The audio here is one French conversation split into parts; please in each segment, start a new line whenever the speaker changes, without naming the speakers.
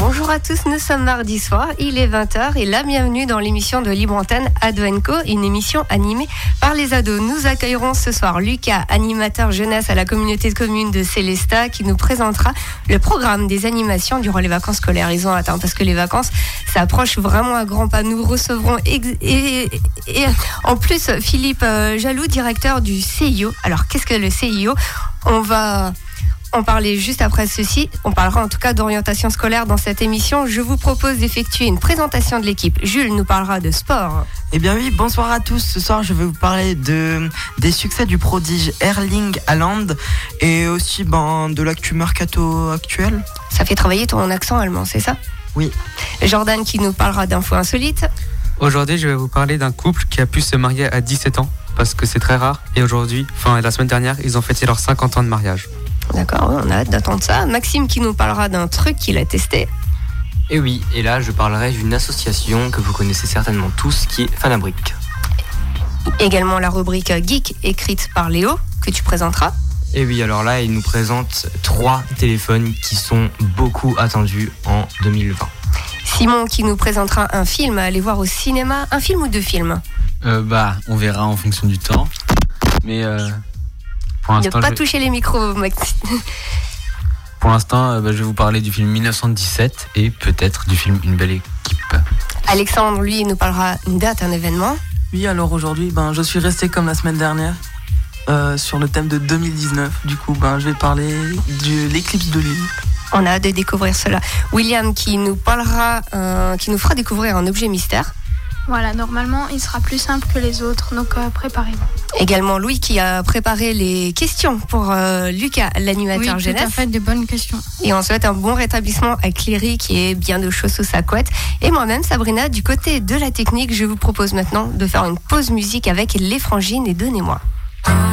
Bonjour à tous, nous sommes mardi soir, il est 20h et la bienvenue dans l'émission de Libre Antenne Ado Co, une émission animée par les ados. Nous accueillerons ce soir Lucas, animateur jeunesse à la communauté de communes de Célesta, qui nous présentera le programme des animations durant les vacances scolaires. Ils ont atteint parce que les vacances s'approchent vraiment à grands pas. Nous recevrons en plus Philippe euh, Jaloux, directeur du CIO. Alors qu'est-ce que le CIO On va en parler juste après ceci. On parlera en tout cas d'orientation scolaire dans cette émission. Je vous propose d'effectuer une présentation de l'équipe. Jules nous parlera de sport.
Eh bien oui, bonsoir à tous. Ce soir, je vais vous parler de, des succès du prodige Erling Haaland et aussi ben, de l'actu mercato actuel.
Ça fait travailler ton accent allemand, c'est ça?
Oui.
Jordan qui nous parlera d'infos insolites.
Aujourd'hui, je vais vous parler d'un couple qui a pu se marier à 17 ans parce que c'est très rare. Et aujourd'hui, enfin la semaine dernière, ils ont fêté leurs 50 ans de mariage.
D'accord, on a hâte d'attendre ça. Maxime qui nous parlera d'un truc qu'il a testé.
Et oui, et là je parlerai d'une association que vous connaissez certainement tous qui est Fanabric.
Également la rubrique Geek écrite par Léo que tu présenteras.
Et oui, alors là il nous présente trois téléphones qui sont beaucoup attendus en 2020.
Simon qui nous présentera un film à aller voir au cinéma. Un film ou deux films?
Euh, Bah, on verra en fonction du temps. Mais euh,
ne pas toucher les micros, Maxime.
Pour l'instant, euh, bah, je vais vous parler du film 1917 et peut-être du film Une belle équipe.
Alexandre, lui, nous parlera une date, un événement.
Oui, alors aujourd'hui, ben, je suis resté comme la semaine dernière euh, sur le thème de 2019. Du coup, ben, je vais parler de l'éclipse de lune.
On a hâte de découvrir cela. William qui nous parlera, euh, qui nous fera découvrir un objet mystère.
Voilà, normalement, il sera plus simple que les autres, donc euh, préparez-vous.
Également Louis qui a préparé les questions pour euh, Lucas, l'animateur
oui,
jeunesse.
Tout fait, de bonnes questions.
Et on souhaite un bon rétablissement à Cléry qui est bien de choses sous sa couette. Et moi-même, Sabrina, du côté de la technique, je vous propose maintenant de faire une pause musique avec les frangines et donnez-moi.
Donnez-moi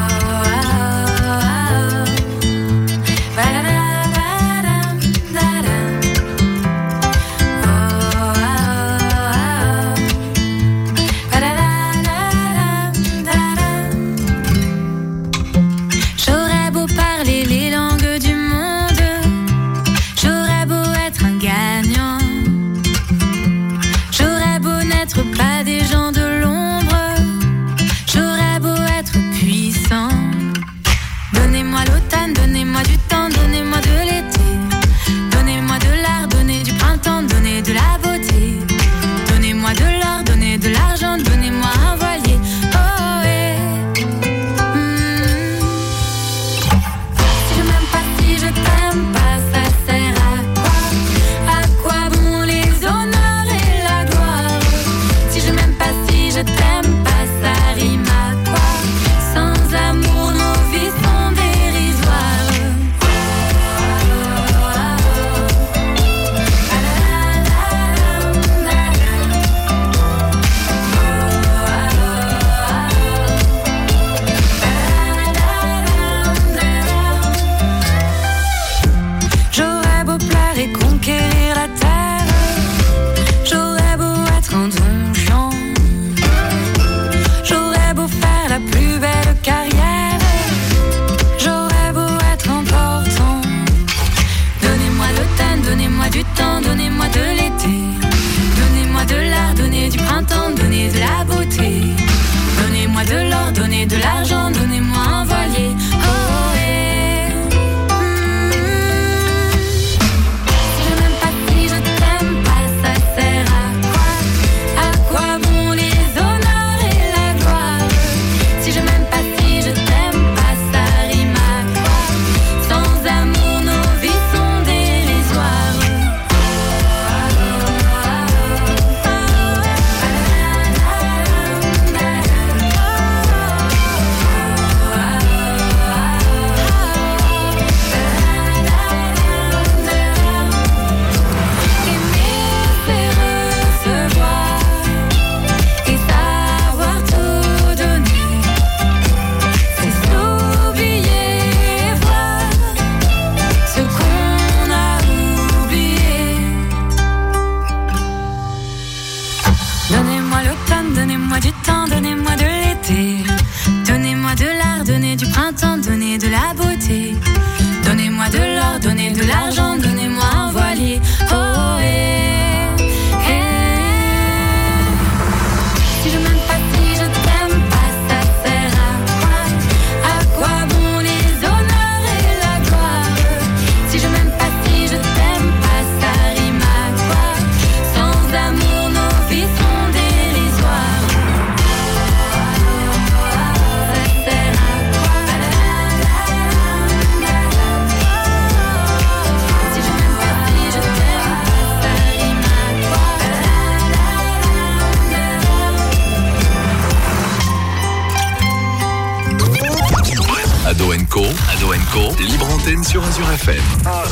antenne sur Azure FM.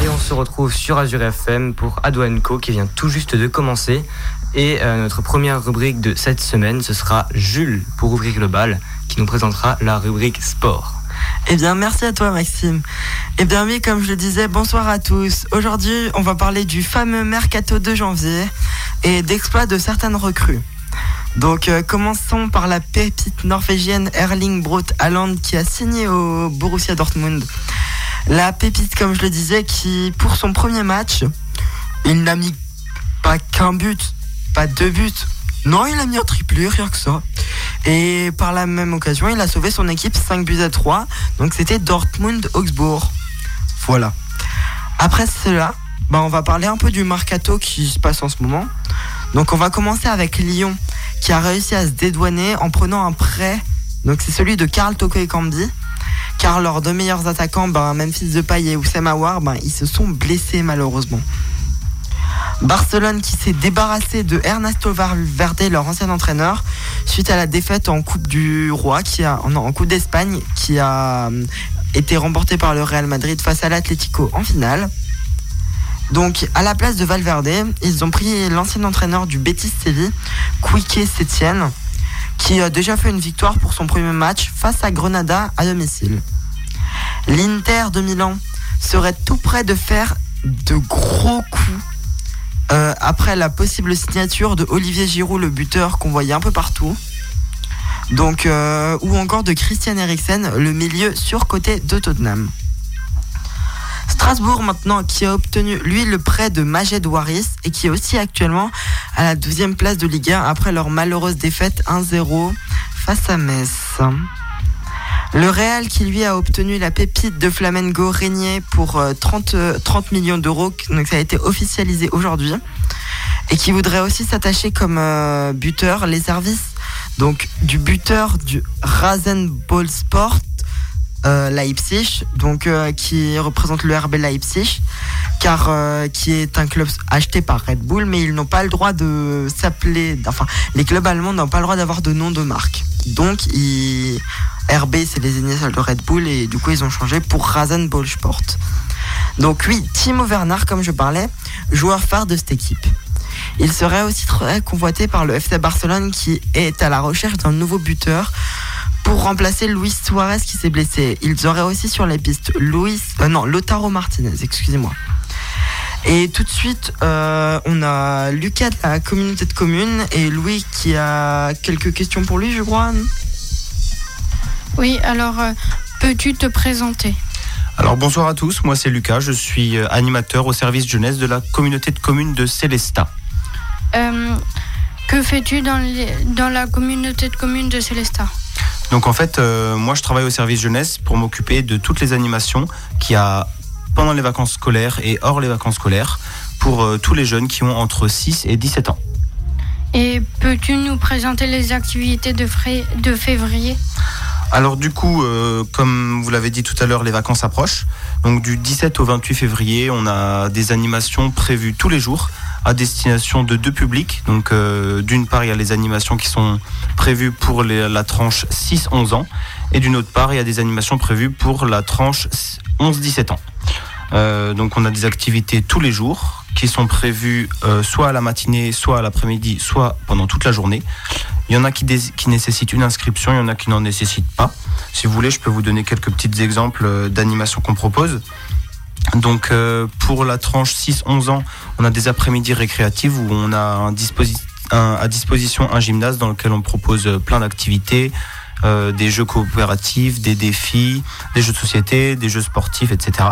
Et on se retrouve sur Azure FM pour Ado Co qui vient tout juste de commencer. Et euh, notre première rubrique de cette semaine, ce sera Jules pour rubrique globale qui nous présentera la rubrique sport.
Eh bien, merci à toi, Maxime. Eh bien, oui, comme je le disais, bonsoir à tous. Aujourd'hui, on va parler du fameux mercato de janvier et d'exploits de certaines recrues. Donc, euh, commençons par la pépite norvégienne Erling Braut Haaland qui a signé au Borussia Dortmund. La pépite, comme je le disais, qui, pour son premier match, il n'a mis pas qu'un but, pas deux buts. Non, il a mis un triplé, rien que ça. Et par la même occasion, il a sauvé son équipe 5 buts à 3. Donc c'était Dortmund-Augsbourg. Voilà. Après cela, bah, on va parler un peu du mercato qui se passe en ce moment. Donc on va commencer avec Lyon qui a réussi à se dédouaner en prenant un prêt. Donc c'est celui de Karl Toko Ekambi. Car leurs deux meilleurs attaquants, ben, Memphis Depay et Oussem Aouar, ben, ils se sont blessés malheureusement. Barcelone qui s'est débarrassé de Ernesto Valverde, leur ancien entraîneur, suite à la défaite en Coupe du Roi, qui a, en Coupe d'Espagne, qui a euh, été remportée par le Real Madrid face à l'Atlético en finale. Donc, à la place de Valverde, ils ont pris l'ancien entraîneur du Betis Séville, Quique Sétienne, qui a déjà fait une victoire pour son premier match face à Grenada à domicile. L'Inter de Milan serait tout près de faire de gros coups euh, après la possible signature de Olivier Giroud, le buteur qu'on voyait un peu partout. Donc, euh, ou encore de Christian Eriksen, le milieu surcoté de Tottenham. Strasbourg maintenant qui a obtenu lui le prêt de Majed Waris et qui est aussi actuellement à la 12e place de Ligue 1 après leur malheureuse défaite 1-0 face à Metz. Le Real qui lui a obtenu la pépite de Flamengo Régnier pour 30, euh, 30 euh, millions d'euros, donc ça a été officialisé aujourd'hui, et qui voudrait aussi s'attacher comme euh, buteur les services donc du buteur du Rasenball Sport Leipzig, donc qui représente le RB Leipzig, car qui est un club acheté par Red Bull, mais ils n'ont pas le droit de s'appeler, enfin les clubs allemands n'ont pas le droit d'avoir de nom de marque. Donc RB, c'est les initiales de Red Bull et du coup ils ont changé pour Rasenball Sport. Donc oui, Timo Werner, comme je parlais, joueur phare de cette équipe. Il serait aussi très convoité par le FC Barcelone qui est à la recherche d'un nouveau buteur pour remplacer Luis Suarez qui s'est blessé. Ils auraient aussi sur les pistes Luis, euh, non, Lotaro Martinez, excusez-moi. Et tout de suite, euh, on a Lucas de la communauté de communes et Louis qui a quelques questions pour lui, je crois.
Oui, alors euh, peux-tu te présenter?
Alors bonsoir à tous, moi c'est Lucas, je suis animateur au service jeunesse de la communauté de communes de Célestat.
Euh, que fais-tu dans, dans, la communauté de communes de Célestat?
Donc en fait, moi je travaille au service jeunesse pour m'occuper de toutes les animations qu'il y a pendant les vacances scolaires et hors les vacances scolaires pour tous les jeunes qui ont entre 6 et 17 ans.
Et peux-tu nous présenter les activités de, de février?
Alors du coup, euh, comme vous l'avez dit tout à l'heure, les vacances approchent. Donc du 17 au 28 février, on a des animations prévues tous les jours à destination de deux publics. Donc euh, d'une part, il y a les animations qui sont prévues pour la tranche 6-11 ans. Et d'une autre part, il y a des animations prévues pour la tranche 11-17 ans. Euh, donc on a des activités tous les jours qui sont prévues soit à la matinée, soit à l'après-midi, soit pendant toute la journée. Il y en a qui, nécessitent une inscription, il y en a qui n'en nécessitent pas. Si vous voulez, je peux vous donner quelques petits exemples euh, d'animations qu'on propose. Donc euh, pour la tranche 6-11 ans, on a des après-midi récréatives où on a à disposition un gymnase dans lequel on propose euh, plein d'activités, des jeux coopératifs, des défis, des jeux de société, des jeux sportifs, etc.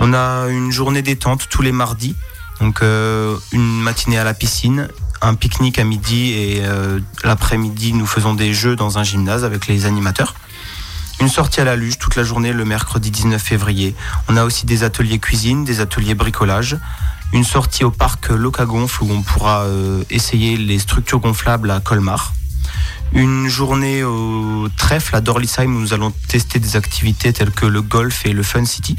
On a une journée détente tous les mardis, donc une matinée à la piscine, un pique-nique à midi et euh, l'après-midi, nous faisons des jeux dans un gymnase avec les animateurs. Une sortie à la luge toute la journée le mercredi 19 février. On a aussi des ateliers cuisine, des ateliers bricolage. Une sortie au parc Locagonfle où on pourra euh, essayer les structures gonflables à Colmar. Une journée au trèfle à Dorlisheim où nous allons tester des activités telles que le golf et le Fun City.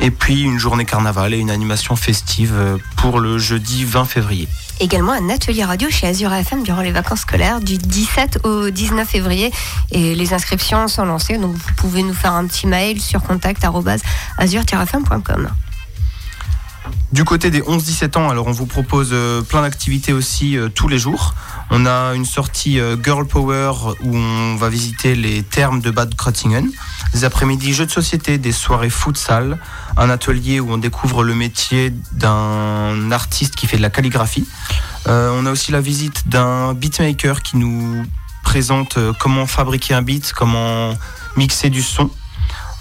Et puis une journée carnaval et une animation festive euh, pour le jeudi 20 février.
Également un atelier radio chez Azure FM durant les vacances scolaires du 17 au 19 février. Et les inscriptions sont lancées, donc vous pouvez nous faire un petit mail sur contact.azure-fm.com.
Du côté des 11-17 ans, alors on vous propose euh, plein d'activités aussi euh, tous les jours. On a une sortie euh, Girl Power où on va visiter les thermes de Bad Kreutzingen, des après-midi jeux de société, des soirées futsal, un atelier où on découvre le métier d'un artiste qui fait de la calligraphie. on a aussi la visite d'un beatmaker qui nous présente comment fabriquer un beat, comment mixer du son.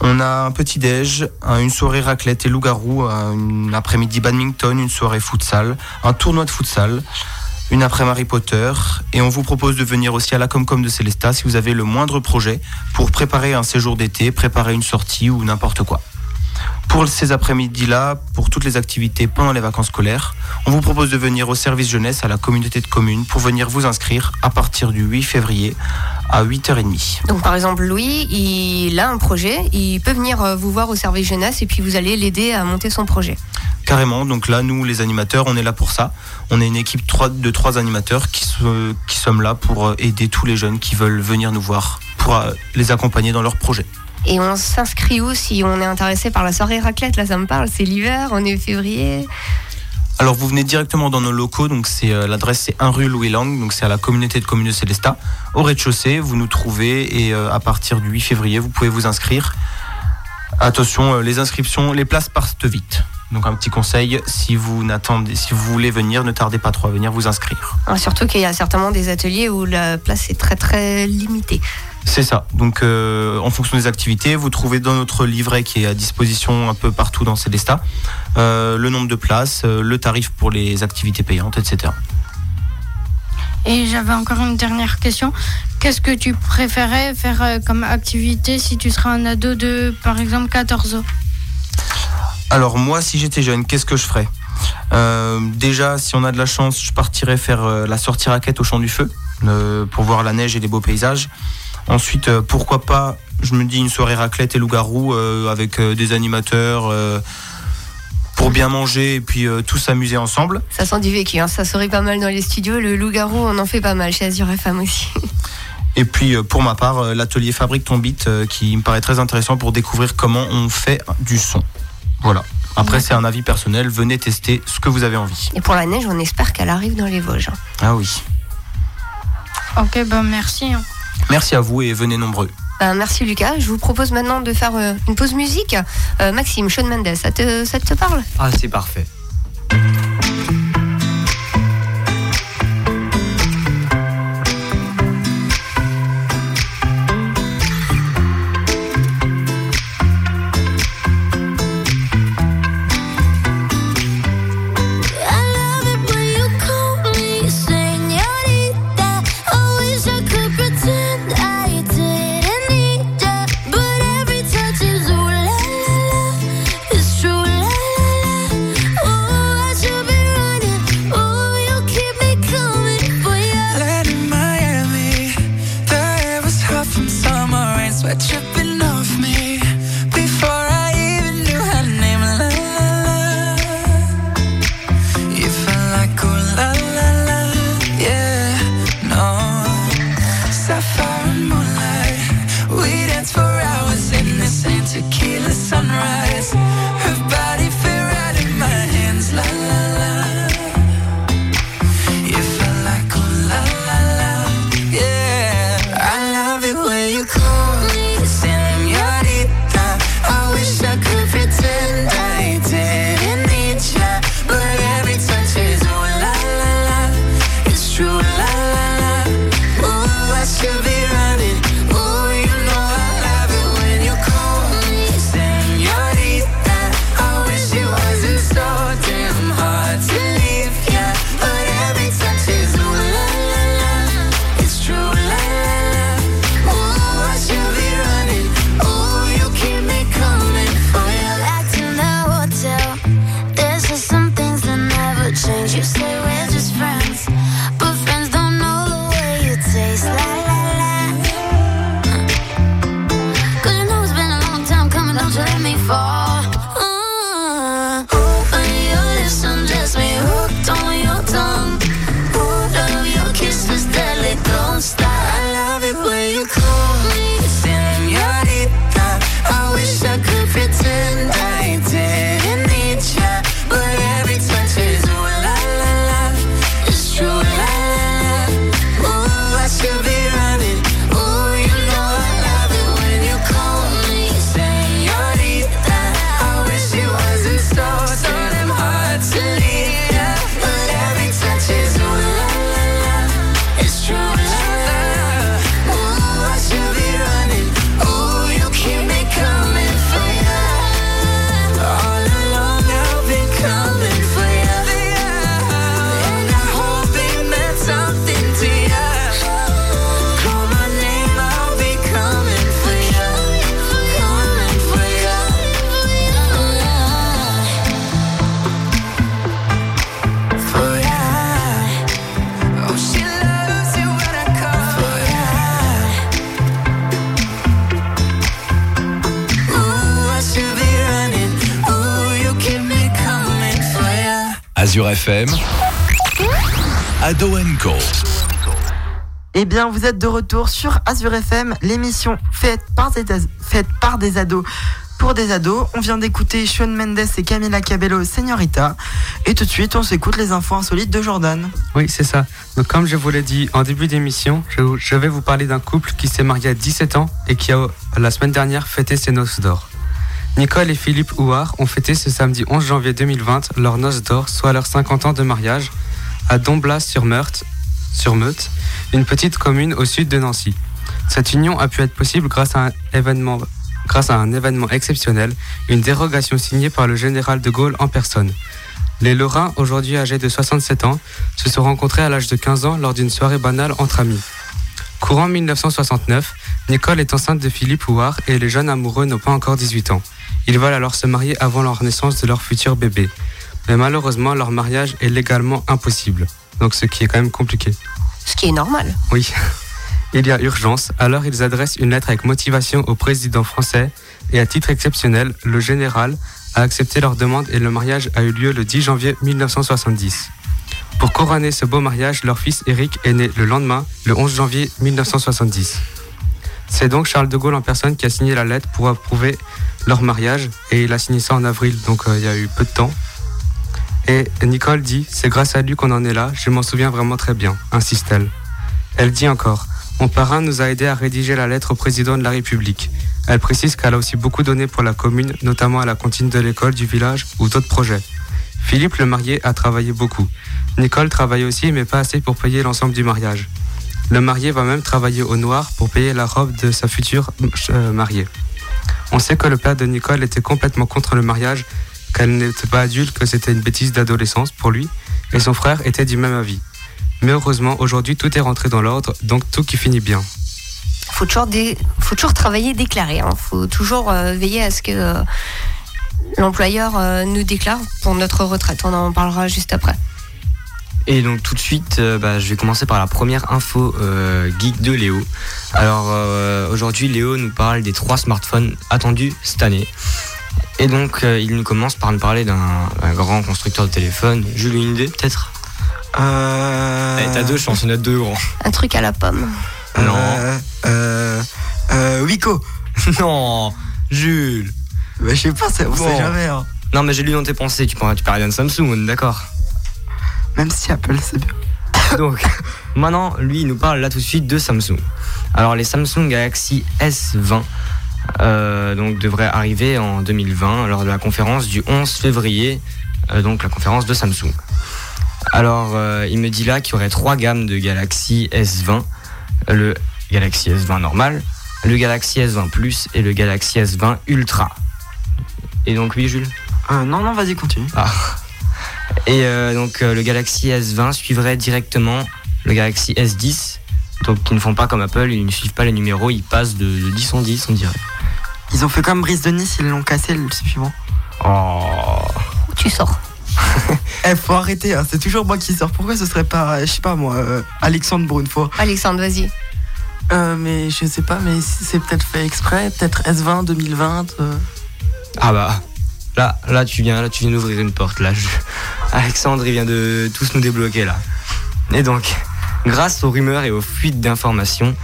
On a un petit déj, une soirée raclette et loup-garou, un après-midi badminton, une soirée futsal, un tournoi de futsal, une après Harry Potter. Et on vous propose de venir aussi à la Comcom de Célesta si vous avez le moindre projet pour préparer un séjour d'été, préparer une sortie ou n'importe quoi. Pour ces après-midi-là, pour toutes les activités pendant les vacances scolaires, on vous propose de venir au service jeunesse à la communauté de communes pour venir vous inscrire à partir du 8 février à 8h30.
Donc par exemple, Louis, il a un projet, il peut venir euh, vous voir au service jeunesse et puis vous allez l'aider à monter son projet.
Carrément, donc là, nous, les animateurs, on est là pour ça. On est une équipe de trois animateurs qui, qui sommes là pour euh, aider tous les jeunes qui veulent venir nous voir, pour euh, les accompagner dans leur projet.
Et on s'inscrit où si on est intéressé par la soirée raclette? Là, ça me parle, c'est l'hiver, on est février.
Alors vous venez directement dans nos locaux, donc c'est euh, l'adresse c'est 1 rue Louis Lang, donc c'est à la communauté de communes de Célestat. Au rez-de-chaussée, vous nous trouvez et euh, à partir du 8 février, vous pouvez vous inscrire. Attention, euh, les inscriptions, les places partent vite. Donc un petit conseil, si vous n'attendez, si vous voulez venir, ne tardez pas trop à venir vous inscrire.
Ah, surtout qu'il y a certainement des ateliers où la place est très très limitée.
C'est ça. Donc, en fonction des activités, vous trouvez dans notre livret qui est à disposition un peu partout dans Célestat le nombre de places, euh, le tarif pour les activités payantes, etc.
Et j'avais encore une dernière question. Qu'est-ce que tu préférais faire comme activité si tu serais un ado de, par exemple, 14 ans?
Alors, moi, si j'étais jeune, qu'est-ce que je ferais? Déjà, si on a de la chance, je partirais faire la sortie raquette au champ du feu pour voir la neige et les beaux paysages. Ensuite, euh, pourquoi pas, je me dis une soirée raclette et loup-garou euh, avec euh, des animateurs pour bien manger et puis tous s'amuser ensemble.
Ça sent du vécu, hein. ça serait pas mal dans les studios. Le loup-garou, on en fait pas mal chez Azure FM aussi.
Et puis pour ma part, l'atelier Fabrique ton beat qui me paraît très intéressant pour découvrir comment on fait du son. Voilà. Après, c'est un avis personnel. Venez tester ce que vous avez envie.
Et pour la neige, on espère qu'elle arrive dans les Vosges. Hein.
Ah oui.
Ok, ben merci. Hein.
Merci à vous et venez nombreux.
Ben, merci Lucas. Je vous propose maintenant de faire euh, une pause musique. Euh, Maxime, Sean Mendes, ça te parle?
Ah, c'est parfait.
Azure FM, Ado Co.
Eh bien, vous êtes de retour sur Azure FM, l'émission faite par, des, faite par des ados pour des ados. On vient d'écouter Sean Mendes et Camila Cabello, Señorita. Et tout de suite, on s'écoute les infos insolites de Jordan.
Oui, c'est ça. Donc, comme je vous l'ai dit en début d'émission, je, je vais vous parler d'un couple qui s'est marié à 17 ans et qui a, la semaine dernière, fêté ses noces d'or. Nicole et Philippe Houard ont fêté ce samedi 11 janvier 2020 leur noces d'or, soit leurs 50 ans de mariage, à Domblas-sur-Meurthe, sur Meute, une petite commune au sud de Nancy. Cette union a pu être possible grâce à un événement, grâce à un événement exceptionnel, une dérogation signée par le général de Gaulle en personne. Les Lorrains, aujourd'hui âgés de 67 ans, se sont rencontrés à l'âge de 15 ans lors d'une soirée banale entre amis. Courant 1969, Nicole est enceinte de Philippe Houard et les jeunes amoureux n'ont pas encore 18 ans. Ils veulent alors se marier avant la naissance de leur futur bébé. Mais malheureusement, leur mariage est légalement impossible. Donc ce qui est quand même compliqué.
Ce qui est normal.
Oui. Il y a urgence, alors ils adressent une lettre avec motivation au président français et à titre exceptionnel, le général a accepté leur demande et le mariage a eu lieu le 10 janvier 1970. Pour couronner ce beau mariage, leur fils Eric est né le lendemain, le 11 janvier 1970. C'est donc Charles de Gaulle en personne qui a signé la lettre pour approuver leur mariage et il a signé ça en avril, donc euh, il y a eu peu de temps. Et Nicole dit, c'est grâce à lui qu'on en est là, je m'en souviens vraiment très bien, insiste-t-elle. Elle dit encore, mon parrain nous a aidé à rédiger la lettre au président de la République. Elle précise qu'elle a aussi beaucoup donné pour la commune, notamment à la cantine de l'école, du village ou d'autres projets. Philippe, le marié, a travaillé beaucoup. Nicole travaille aussi, mais pas assez pour payer l'ensemble du mariage. Le marié va même travailler au noir pour payer la robe de sa future euh, mariée. On sait que le père de Nicole était complètement contre le mariage, qu'elle n'était pas adulte, que c'était une bêtise d'adolescence pour lui, et son frère était du même avis. Mais heureusement, aujourd'hui, tout est rentré dans l'ordre, donc tout qui finit bien.
Faut toujours, faut toujours travailler déclaré. Hein. faut toujours euh, veiller à ce que euh, l'employeur euh, nous déclare pour notre retraite. On en parlera juste après.
Et donc tout de suite, bah, je vais commencer par la première info geek de Léo. Alors aujourd'hui, Léo nous parle des trois smartphones attendus cette année. Et donc il nous commence par nous parler d'un grand constructeur de téléphone. Jules, une idée peut-être?
Euh...
Eh, T'as deux chances, il y en a deux grands.
Un truc à la pomme.
Non.
Euh, euh, Wico.
non, Jules.
Bah, je sais pas, on sait jamais. Hein.
Non, mais j'ai lu dans tes pensées, tu parles, tu parles d'un Samsung, d'accord
Même si Apple, c'est bien.
Donc, maintenant, lui, il nous parle là tout de suite de Samsung. Alors, les Samsung Galaxy S20 euh, donc, devraient arriver en 2020 lors de la conférence du 11 février, euh, donc la conférence de Samsung. Alors, euh, il me dit là qu'il y aurait trois gammes de Galaxy S20. Le Galaxy S20 normal, le Galaxy S20 Plus et le Galaxy S20 Ultra. Et donc oui, Jules?
Euh, Non, non, vas-y, continue.
Ah. Et euh, donc le Galaxy S20 suivrait directement le Galaxy S10. Donc ils ne font pas comme Apple, ils ne suivent pas les numéros, ils passent de, 10 en 10, on dirait.
Ils ont fait comme Brice de Nice, ils l'ont cassé le suivant.
Oh.
Tu sors.
Eh, faut arrêter, hein. c'est toujours moi qui sors. Pourquoi ce serait pas, je sais pas moi, euh, Alexandre pour une fois
Alexandre, vas-y.
Euh, mais je sais pas, mais c'est peut-être fait exprès, peut-être S20 2020. Euh.
Ah bah, là, là tu viens, là tu viens d'ouvrir une porte. Là, Alexandre, il vient de tous nous débloquer là. Et donc, grâce aux rumeurs et aux fuites d'informations,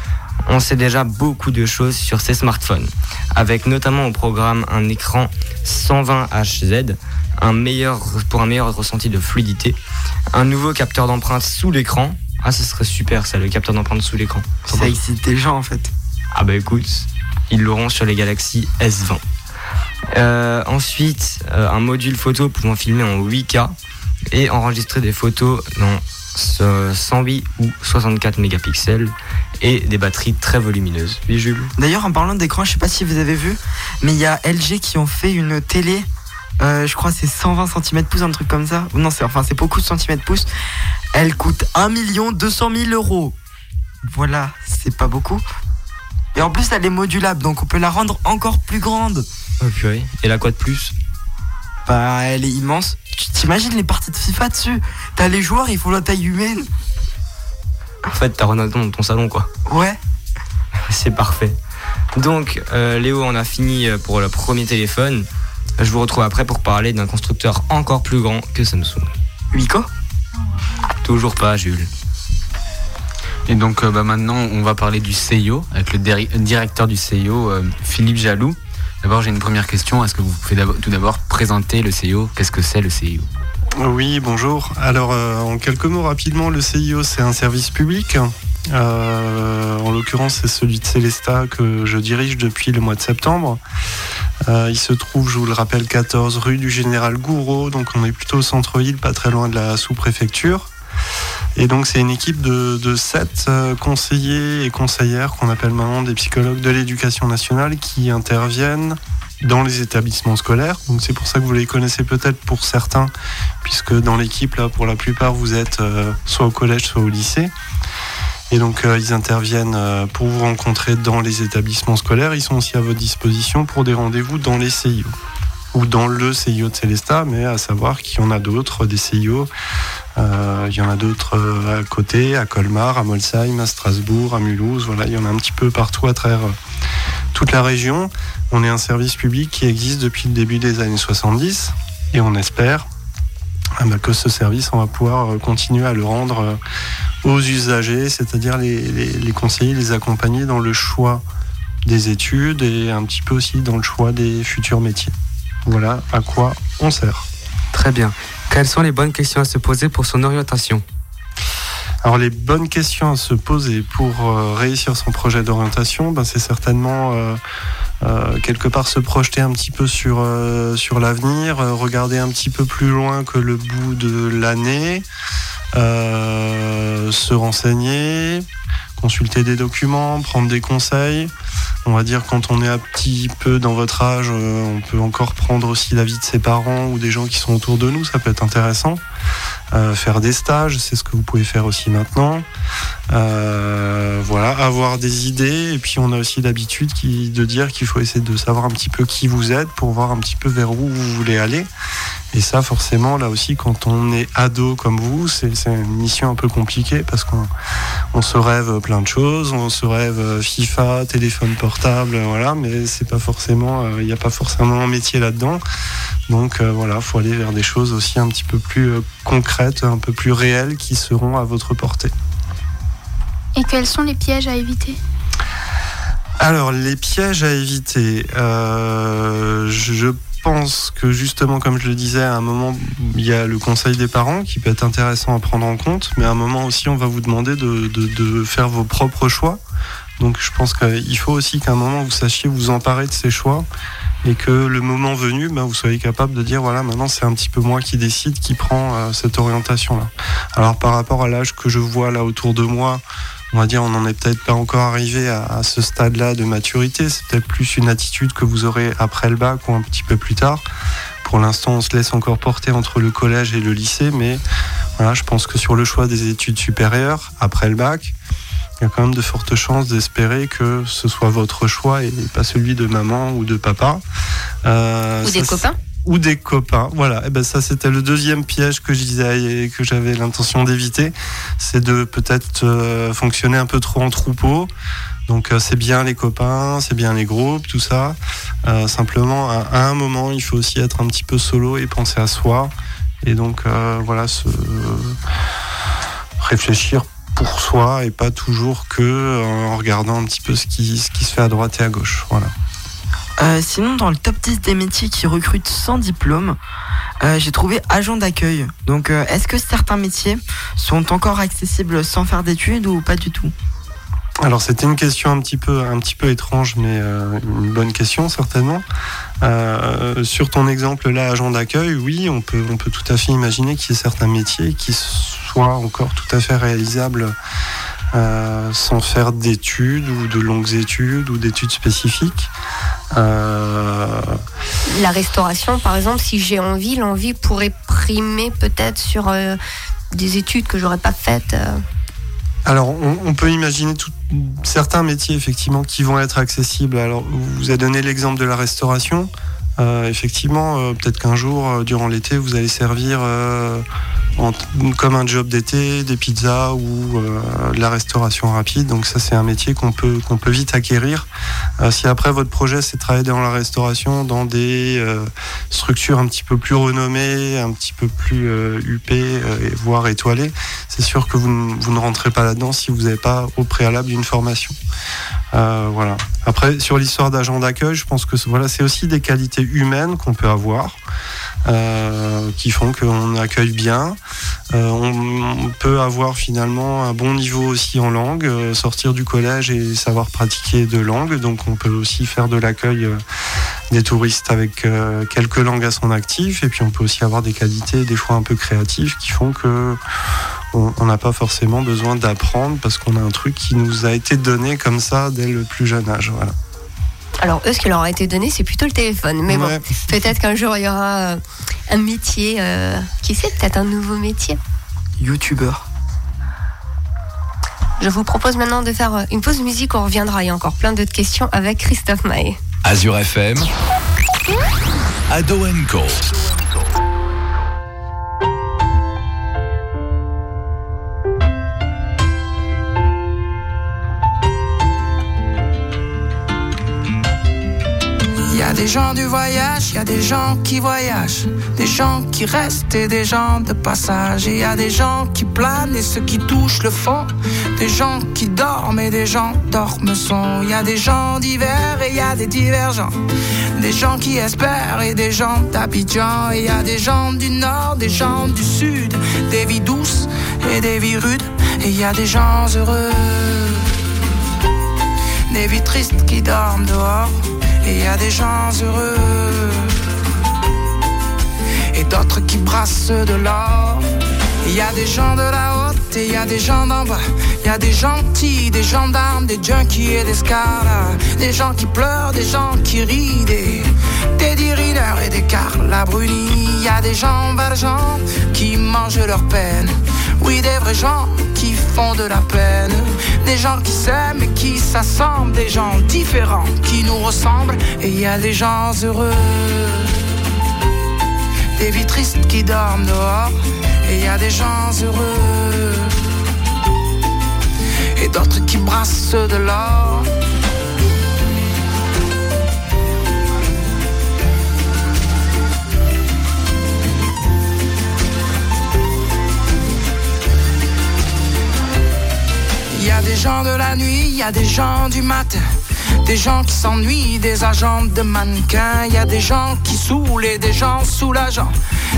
on sait déjà beaucoup de choses sur ces smartphones, avec notamment au programme un écran 120 Hz un meilleur, pour un meilleur ressenti de fluidité, un nouveau capteur d'empreinte sous l'écran. Ah, ce serait super ça, le capteur d'empreinte sous l'écran.
Ça existe déjà en fait.
Ah bah écoute, ils l'auront sur les Galaxy S20. Euh, ensuite, euh, un module photo pouvant filmer en 8K et enregistrer des photos dans 108 ou 64 mégapixels et des batteries très volumineuses. Oui, Jules
D'ailleurs, en parlant d'écran, je sais pas si vous avez vu, mais il y a LG qui ont fait une télé euh, je crois c'est 120 cm pouces, un truc comme ça. Non, c'est enfin c'est beaucoup de centimètres pouces. Elle coûte 1 200 000 euros. Voilà, c'est pas beaucoup. Et en plus, elle est modulable, donc on peut la rendre encore plus grande.
Oh purée. Et la quoi de plus?
Bah, elle est immense. Tu t'imagines les parties de FIFA dessus? T'as les joueurs, il faut la taille humaine.
En fait, t'as Ronaldo dans ton salon, quoi.
Ouais.
C'est parfait. Donc, euh, Léo, on a fini euh, pour le premier téléphone. Je vous retrouve après pour parler d'un constructeur encore plus grand que Samsung.
Hugo
Toujours pas, Jules. Et donc euh, bah, maintenant, on va parler du CIO avec le directeur du CIO, euh, Philippe Jaloux. D'abord, j'ai une première question. Est-ce que vous pouvez tout d'abord présenter le CIO Qu'est-ce que c'est le CIO
Oui, bonjour. Alors, euh, en quelques mots rapidement, le CIO, c'est un service public. Euh, en l'occurrence, c'est celui de Célesta que je dirige depuis le mois de septembre. Euh, il se trouve, je vous le rappelle, 14 rue du Général Gouraud, donc on est plutôt au centre-ville, pas très loin de la sous-préfecture. Et donc c'est une équipe de, de sept euh, conseillers et conseillères qu'on appelle maintenant des psychologues de l'éducation nationale qui interviennent dans les établissements scolaires. Donc c'est pour ça que vous les connaissez peut-être pour certains, puisque dans l'équipe là, pour la plupart, vous êtes euh, soit au collège, soit au lycée. Et donc euh, ils interviennent pour vous rencontrer dans les établissements scolaires. Ils sont aussi à votre disposition pour des rendez-vous dans les CIO ou dans le CIO de Célesta, mais à savoir qu'il y en a d'autres, des CIO. Euh, il y en a d'autres euh, à côté, à Colmar, à Molsheim, à Strasbourg, à Mulhouse. Voilà, il y en a un petit peu partout à travers euh, toute la région. On est un service public qui existe depuis le début des années 70 et on espère ah bah, que ce service, on va pouvoir continuer à le rendre aux usagers, c'est-à-dire les- les conseiller, les accompagner dans le choix des études et un petit peu aussi dans le choix des futurs métiers. Voilà à quoi on sert.
Très bien. Quelles sont les bonnes questions à se poser pour son orientation
Alors les bonnes questions à se poser pour euh, réussir son projet d'orientation, ben, c'est certainement euh, euh, quelque part se projeter un petit peu sur, sur l'avenir, regarder un petit peu plus loin que le bout de l'année, euh, se renseigner, consulter des documents, prendre des conseils. On va dire quand on est un petit peu dans votre âge, euh, on peut encore prendre aussi l'avis de ses parents ou des gens qui sont autour de nous, ça peut être intéressant. Euh, faire des stages, c'est ce que vous pouvez faire aussi maintenant. Voilà, avoir des idées. Et puis on a aussi l'habitude de dire qu'il faut essayer de savoir un petit peu qui vous êtes pour voir un petit peu vers où vous voulez aller. Et ça, forcément, là aussi, quand on est ado comme vous, c'est une mission un peu compliquée parce qu'on on se rêve plein de choses, on se rêve FIFA, téléphone portable, voilà, mais c'est pas forcément, euh, il n'y a pas forcément un métier là-dedans. Donc euh, voilà, faut aller vers des choses aussi un petit peu plus euh, concrètes, un peu plus réelles qui seront à votre portée.
Et quels sont les pièges à éviter?
Alors, les pièges à éviter. euh, je pense que justement, comme je le disais, à un moment, il y a le conseil des parents qui peut être intéressant à prendre en compte, mais à un moment aussi, on va vous demander de, de- de faire vos propres choix. Donc, je pense qu'il faut aussi qu'à un moment, vous sachiez vous emparer de ces choix et que le moment venu, ben, vous soyez capable de dire voilà, maintenant, c'est un petit peu moi qui décide, qui prend euh, cette orientation-là. Alors, par rapport à l'âge que je vois là autour de moi, on va dire, on n'en est peut-être pas encore arrivé à, à ce stade-là de maturité. C'est peut-être plus une attitude que vous aurez après le bac ou un petit peu plus tard. Pour l'instant, on se laisse encore porter entre le collège et le lycée, mais voilà, je pense que sur le choix des études supérieures, après le bac, il y a quand même de fortes chances d'espérer que ce soit votre choix et pas celui de maman ou de papa. Euh,
Ou des
ça,
copains
ou des copains. Voilà, et ben ça c'était le deuxième piège que je disais et que j'avais l'intention d'éviter, c'est de peut-être euh, fonctionner un peu trop en troupeau. Donc euh, c'est bien les copains, c'est bien les groupes, tout ça. Euh, simplement, à, à un moment, il faut aussi être un petit peu solo et penser à soi. Et donc euh, voilà, se réfléchir pour soi et pas toujours que euh, en regardant un petit peu ce qui, ce qui se fait à droite et à gauche. Voilà.
Euh, sinon, dans le top 10 des métiers qui recrutent sans diplôme, euh, j'ai trouvé agent d'accueil. Donc, euh, est-ce que certains métiers sont encore accessibles sans faire d'études ou pas du tout?
Alors c'était une question un petit peu, étrange, mais une bonne question certainement. Sur ton exemple là, agent d'accueil, oui, on peut, tout à fait imaginer qu'il y ait certains métiers qui soient encore tout à fait réalisables sans faire d'études ou de longues études ou d'études spécifiques. Euh,
La restauration, par exemple, si j'ai envie, l'envie pourrait primer peut-être sur euh, des études que j'aurais pas faites. euh.
Alors, on, on peut imaginer tout- certains métiers effectivement qui vont être accessibles. Alors, vous avez donné l'exemple de la restauration. Euh, effectivement, euh, peut-être qu'un jour, euh, durant l'été, vous allez servir comme un job d'été, des pizzas ou de la restauration rapide. Donc ça, c'est un métier qu'on peut, qu'on peut vite acquérir. Si après votre projet, c'est travailler dans la restauration, dans des structures un petit peu plus renommées, un petit peu plus huppées, voire étoilées, c'est sûr que vous, vous ne rentrez pas là-dedans si vous n'avez pas au préalable une formation. Voilà. Après, sur l'histoire d'agent d'accueil, je pense que voilà, c'est aussi des qualités humaines qu'on peut avoir. euh, qui font qu'on accueille bien. Euh, on, peut avoir finalement un bon niveau aussi en langue, euh, sortir du collège et savoir pratiquer deux langues. Donc on peut aussi faire de l'accueil des touristes avec quelques langues à son actif. Et puis on peut aussi avoir des qualités des fois un peu créatives qui font que on n'a pas forcément besoin d'apprendre parce qu'on a un truc qui nous a été donné comme ça dès le plus jeune âge. Voilà.
Alors, eux, ce qui leur a été donné, c'est plutôt le téléphone. Mais
Ouais.
bon, peut-être qu'un jour, il y aura euh, un métier. euh, qui sait, peut-être un nouveau métier.
Youtubeur.
Je vous propose maintenant de faire euh, une pause musique. On reviendra. Il y a encore plein d'autres questions avec Christophe Maé.
Azure FM, Ado Co.
des gens du voyage, y a des gens qui voyagent, des gens qui restent et des gens de passage. Et y a des gens qui planent et ceux qui touchent le fond, des gens qui dorment et des gens dorment son. Il y a des gens divers et y a des divergents, des gens qui espèrent et des gens d'Abidjan. Et y a des gens du nord, des gens du sud, des vies douces et des vies rudes. Et y a des gens heureux des vies tristes qui dorment dehors. Et y a des gens heureux et d'autres qui brassent de l'or. Il y a des gens de la haute et il y a des gens d'en bas. Il y a des gentils, des gendarmes, des junkies et des scars. Des gens qui pleurent, des gens qui rient, des Teddy et des Carla Bruni. Il y a des gens valjean qui mangent leur peine. Oui, des vrais gens qui font de la peine. Des gens qui s'aiment et qui s'assemblent. Des gens différents qui nous ressemblent. Et il y a des gens heureux des vies tristes qui dorment dehors. Et il y a des gens heureux et d'autres qui brassent de l'or. Y a des gens de la nuit, y a des gens du matin. Des gens qui s'ennuient, des agents de mannequins. Y a des gens qui saoulent et des gens soulageants.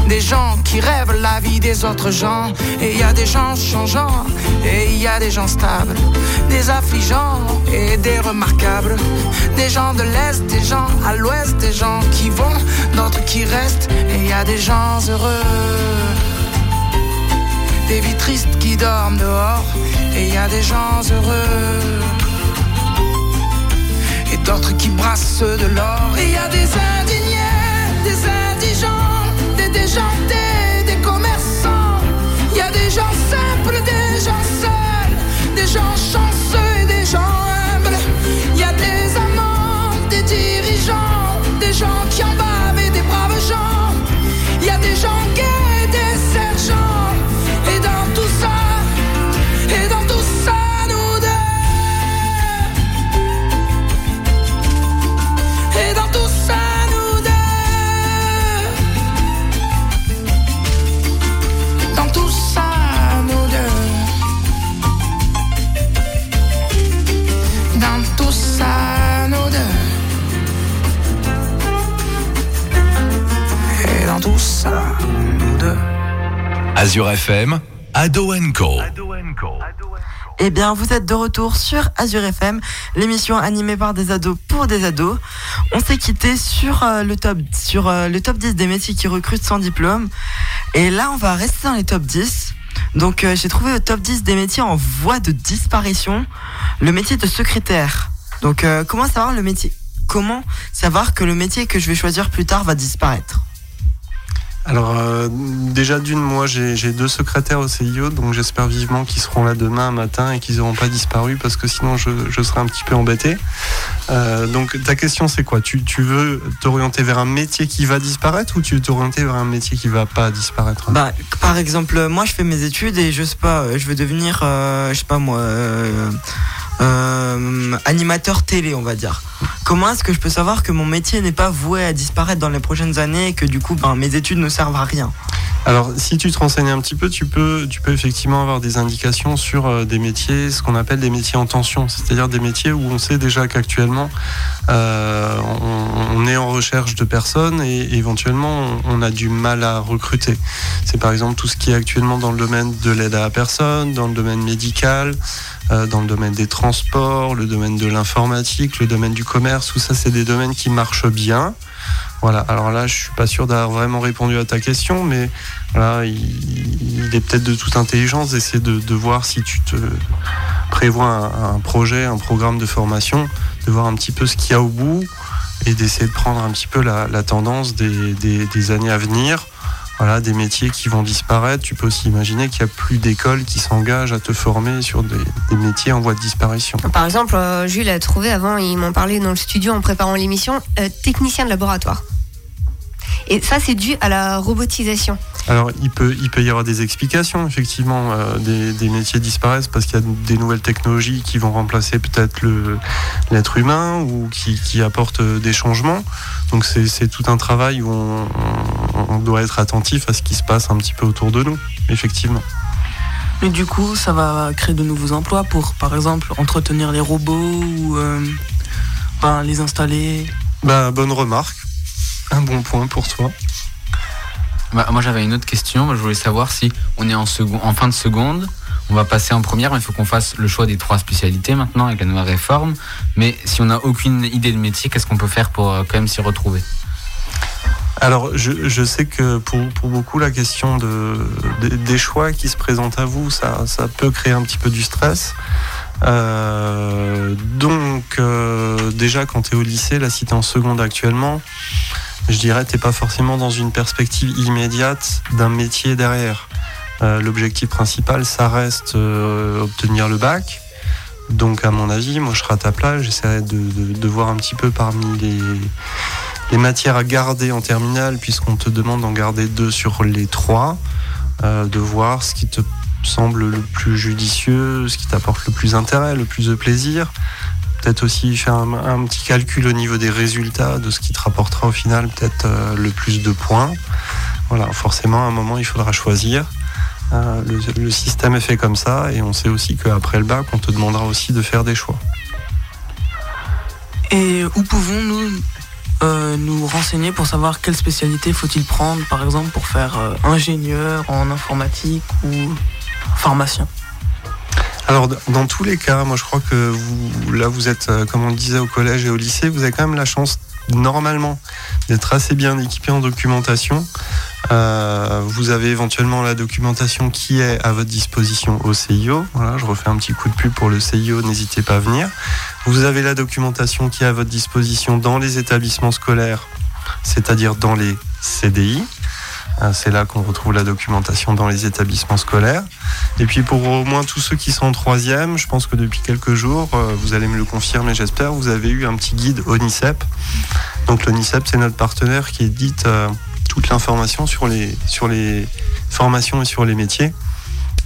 Des gens qui rêvent la vie des autres gens. Et y a des gens changeants et y a des gens stables. Des affligeants et des remarquables. Des gens de l'Est, des gens à l'Ouest. Des gens qui vont, d'autres qui restent. Et y a des gens heureux des vies tristes qui dorment dehors. Et il y a des gens heureux et d'autres qui brassent de l'or. Et il y a des indignés, des indigents, des déjantés, des commerçants. Il y a des gens simples, des gens seuls, des gens chanceux et des gens humbles. Il y a des amants, des dirigeants, des gens qui en
Azure FM, Ado Co.
Eh bien, vous êtes de retour sur Azure FM, l'émission animée par des ados pour des ados. On s'est quitté sur, euh, le top, sur euh, le top 10 des métiers qui recrutent sans diplôme. Et là, on va rester dans les top 10. Donc, euh, j'ai trouvé le top 10 des métiers en voie de disparition. Le métier de secrétaire. Donc, comment savoir le métier? Comment savoir que le métier que je vais choisir plus tard va disparaître?
Alors euh, déjà d'une, moi j'ai deux secrétaires au CIO, donc j'espère vivement qu'ils seront là demain matin et qu'ils n'auront pas disparu parce que sinon je, serai un petit peu embêté. Euh, donc ta question c'est quoi? Tu, veux t'orienter vers un métier qui va disparaître ou tu veux t'orienter vers un métier qui va pas disparaître?
Bah, par exemple, moi je fais mes études et je sais pas, je veux devenir, euh, je sais pas moi, euh, animateur télé, on va dire. Comment est-ce que je peux savoir que mon métier n'est pas voué à disparaître dans les prochaines années et que du coup, ben, mes études ne servent à rien?
Alors, si tu te renseignes un petit peu, tu peux, tu peux effectivement avoir des indications sur euh, des métiers, ce qu'on appelle des métiers en tension, c'est-à-dire des métiers où on sait déjà qu'actuellement, euh, on, on est en recherche de personnes et éventuellement, on, a du mal à recruter. C'est par exemple tout ce qui est actuellement dans le domaine de l'aide à la personne, dans le domaine médical, euh, dans le domaine des transports, le domaine de l'informatique, le domaine du commerce, tout ça, c'est des domaines qui marchent bien. Voilà, alors là, je suis pas sûr d'avoir vraiment répondu à ta question, mais voilà, il, est peut-être de toute intelligence d'essayer de, de voir si tu te prévois un projet, un programme de formation, de voir un petit peu ce qu'il y a au bout et d'essayer de prendre un petit peu la, la tendance des, des, années à venir. Voilà, des métiers qui vont disparaître. Tu peux aussi imaginer qu'il n'y a plus d'écoles qui s'engagent à te former sur des, des métiers en voie de disparition.
Par exemple, euh, Jules a trouvé avant, il m'en parlait dans le studio en préparant l'émission, euh, technicien de laboratoire. Et ça, c'est dû à la robotisation.
Alors, il peut, il peut y avoir des explications, effectivement, euh, des, des métiers disparaissent parce qu'il y a des nouvelles technologies qui vont remplacer peut-être l'être humain ou qui, qui apportent euh, des changements. Donc, c'est tout un travail où on, on- on doit être attentif à ce qui se passe un petit peu autour de nous, effectivement.
Mais du coup, ça va créer de nouveaux emplois pour, par exemple, entretenir les robots ou euh, ben, les installer.
Bah, bonne remarque. Un bon point pour toi.
Bah, moi j'avais une autre question. Moi, Je voulais savoir si on est en, second, en fin de seconde, on va passer en première, mais il faut qu'on fasse le choix des trois spécialités maintenant avec la nouvelle réforme. Mais si on n'a aucune idée de métier, qu'est-ce qu'on peut faire pour euh, quand même s'y retrouver?
Alors, je, je sais que pour, pour beaucoup, la question de, de- des choix qui se présentent à vous, ça, ça peut créer un petit peu du stress. Euh, donc, euh, déjà, quand tu es au lycée, là, si tu es en seconde actuellement, je dirais tu pas forcément dans une perspective immédiate d'un métier derrière. Euh, L'objectif principal, ça reste euh, obtenir le bac. Donc, à mon avis, moi, je serai à ta place. J'essaierai de, voir un petit peu parmi les, matières à garder en terminale, puisqu'on te demande d'en garder deux sur les trois, euh, de voir ce qui te semble le plus judicieux, ce qui t'apporte le plus d'intérêt, le plus de plaisir. Peut-être aussi faire un, petit calcul au niveau des résultats, de ce qui te rapportera au final peut-être euh, le plus de points. Voilà, forcément, à un moment, il faudra choisir. Euh, le, système est fait comme ça, et on sait aussi qu'après le bac, on te demandera aussi de faire des choix.
Et où pouvons-nous euh, nous renseigner pour savoir quelle spécialité faut-il prendre, par exemple, pour faire ingénieur en informatique ou pharmacien?
Alors, dans tous les cas, moi je crois que vous, là, vous êtes, euh, comme on le disait au collège et au lycée, vous avez quand même la chance, normalement, d'être assez bien équipé en documentation. Euh, vous avez éventuellement la documentation qui est à votre disposition au CIO. Voilà, je refais un petit coup de pub pour le CIO, n'hésitez pas à venir. Vous avez la documentation qui est à votre disposition dans les établissements scolaires, c'est-à-dire dans les CDI. Euh, C'est là qu'on retrouve la documentation dans les établissements scolaires. Et puis pour au moins tous ceux qui sont en troisième, je pense que depuis quelques jours, euh, vous allez me le confirmer, j'espère, vous avez eu un petit guide ONICEP. Donc l'ONICEP, c'est notre partenaire qui édite euh, toute l'information sur les, sur les formations et sur les métiers.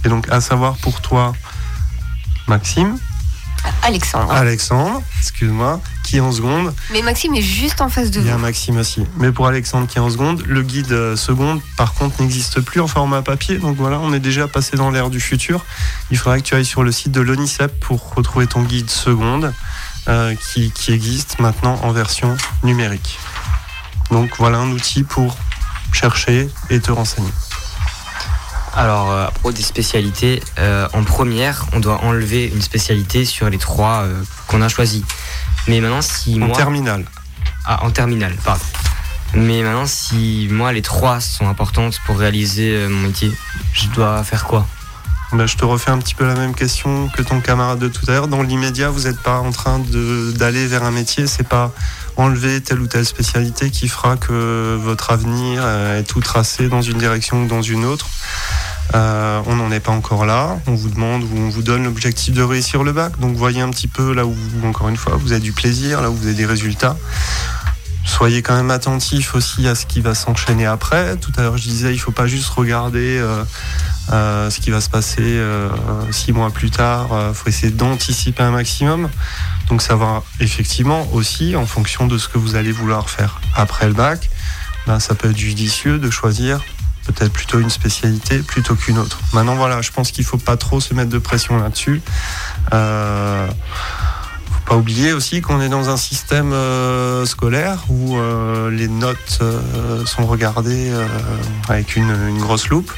Et donc à savoir pour toi, Maxime,
Alexandre.
Alexandre, excuse-moi, qui est en seconde,
Mais Maxime est juste en face de
il y a
vous.
Maxime aussi. Mais pour Alexandre qui est en seconde, le guide euh, seconde, par contre, n'existe plus en format papier. Donc voilà, on est déjà passé dans l'ère du futur. Il faudra que tu ailles sur le site de l'ONICEP pour retrouver ton guide seconde euh, qui, qui existe maintenant en version numérique. Donc voilà un outil pour chercher et te renseigner.
Alors, euh, à propos des spécialités, euh, en première, on doit enlever une spécialité sur les trois euh, qu'on a choisis. Mais maintenant, si
En
moi.
terminale.
Ah, en terminale, pardon. Mais maintenant, si moi, les trois sont importantes pour réaliser euh, mon métier, je dois faire quoi?
Bah, je te refais un petit peu la même question que ton camarade de tout à l'heure. Dans l'immédiat, vous n'êtes pas en train d'aller vers un métier, c'est pas enlever telle ou telle spécialité qui fera que votre avenir euh, est tout tracé dans une direction ou dans une autre. Euh, on n'en est pas encore là. On vous demande ou on vous donne l'objectif de réussir le bac. Donc voyez un petit peu là où, encore une fois, vous avez du plaisir, là où vous avez des résultats. Soyez quand même attentif aussi à ce qui va s'enchaîner après. Tout à l'heure, je disais, il faut pas juste regarder euh, euh, ce qui va se passer six mois plus tard. Il faut essayer d'anticiper un maximum. Donc savoir effectivement aussi, en fonction de ce que vous allez vouloir faire après le bac, ben, ça peut être judicieux de choisir peut-être plutôt une spécialité plutôt qu'une autre. Maintenant voilà, je pense qu'il faut pas trop se mettre de pression là-dessus. Euh, faut pas oublier aussi qu'on est dans un système euh, scolaire où euh, les notes euh, sont regardées avec une, grosse loupe.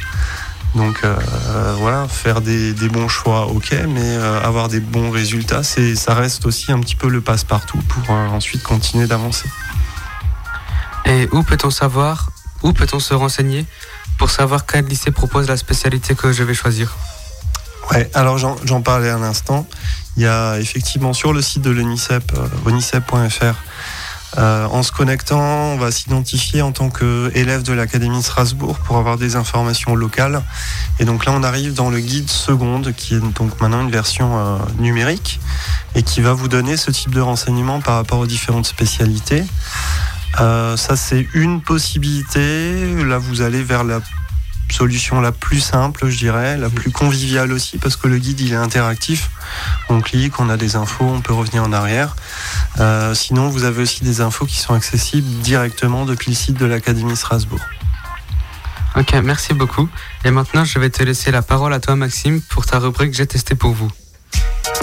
Donc voilà, faire des, bons choix, ok, mais avoir des bons résultats, ça reste aussi un petit peu le passe-partout pour ensuite continuer d'avancer.
Et où peut-on savoir, où peut-on se renseigner? Pour savoir quel lycée propose la spécialité que je vais choisir
Ouais, alors j'en, parlais à l'instant. Il y a effectivement sur le site de l'ONICEP, euh, onicep.fr, euh, en se connectant, on va s'identifier en tant qu'élève de l'Académie de Strasbourg pour avoir des informations locales. Et donc là, on arrive dans le guide seconde, qui est donc maintenant une version euh, numérique, et qui va vous donner ce type de renseignements par rapport aux différentes spécialités. Euh, ça, c'est une possibilité. Là, vous allez vers la solution la plus simple, je dirais, la plus conviviale aussi, parce que le guide il est interactif. On clique, on a des infos, on peut revenir en arrière. Euh, sinon, vous avez aussi des infos qui sont accessibles directement depuis le site de l'Académie Strasbourg.
Ok, merci beaucoup. Et maintenant, je vais te laisser la parole à toi, Maxime, pour ta rubrique J'ai testé pour vous.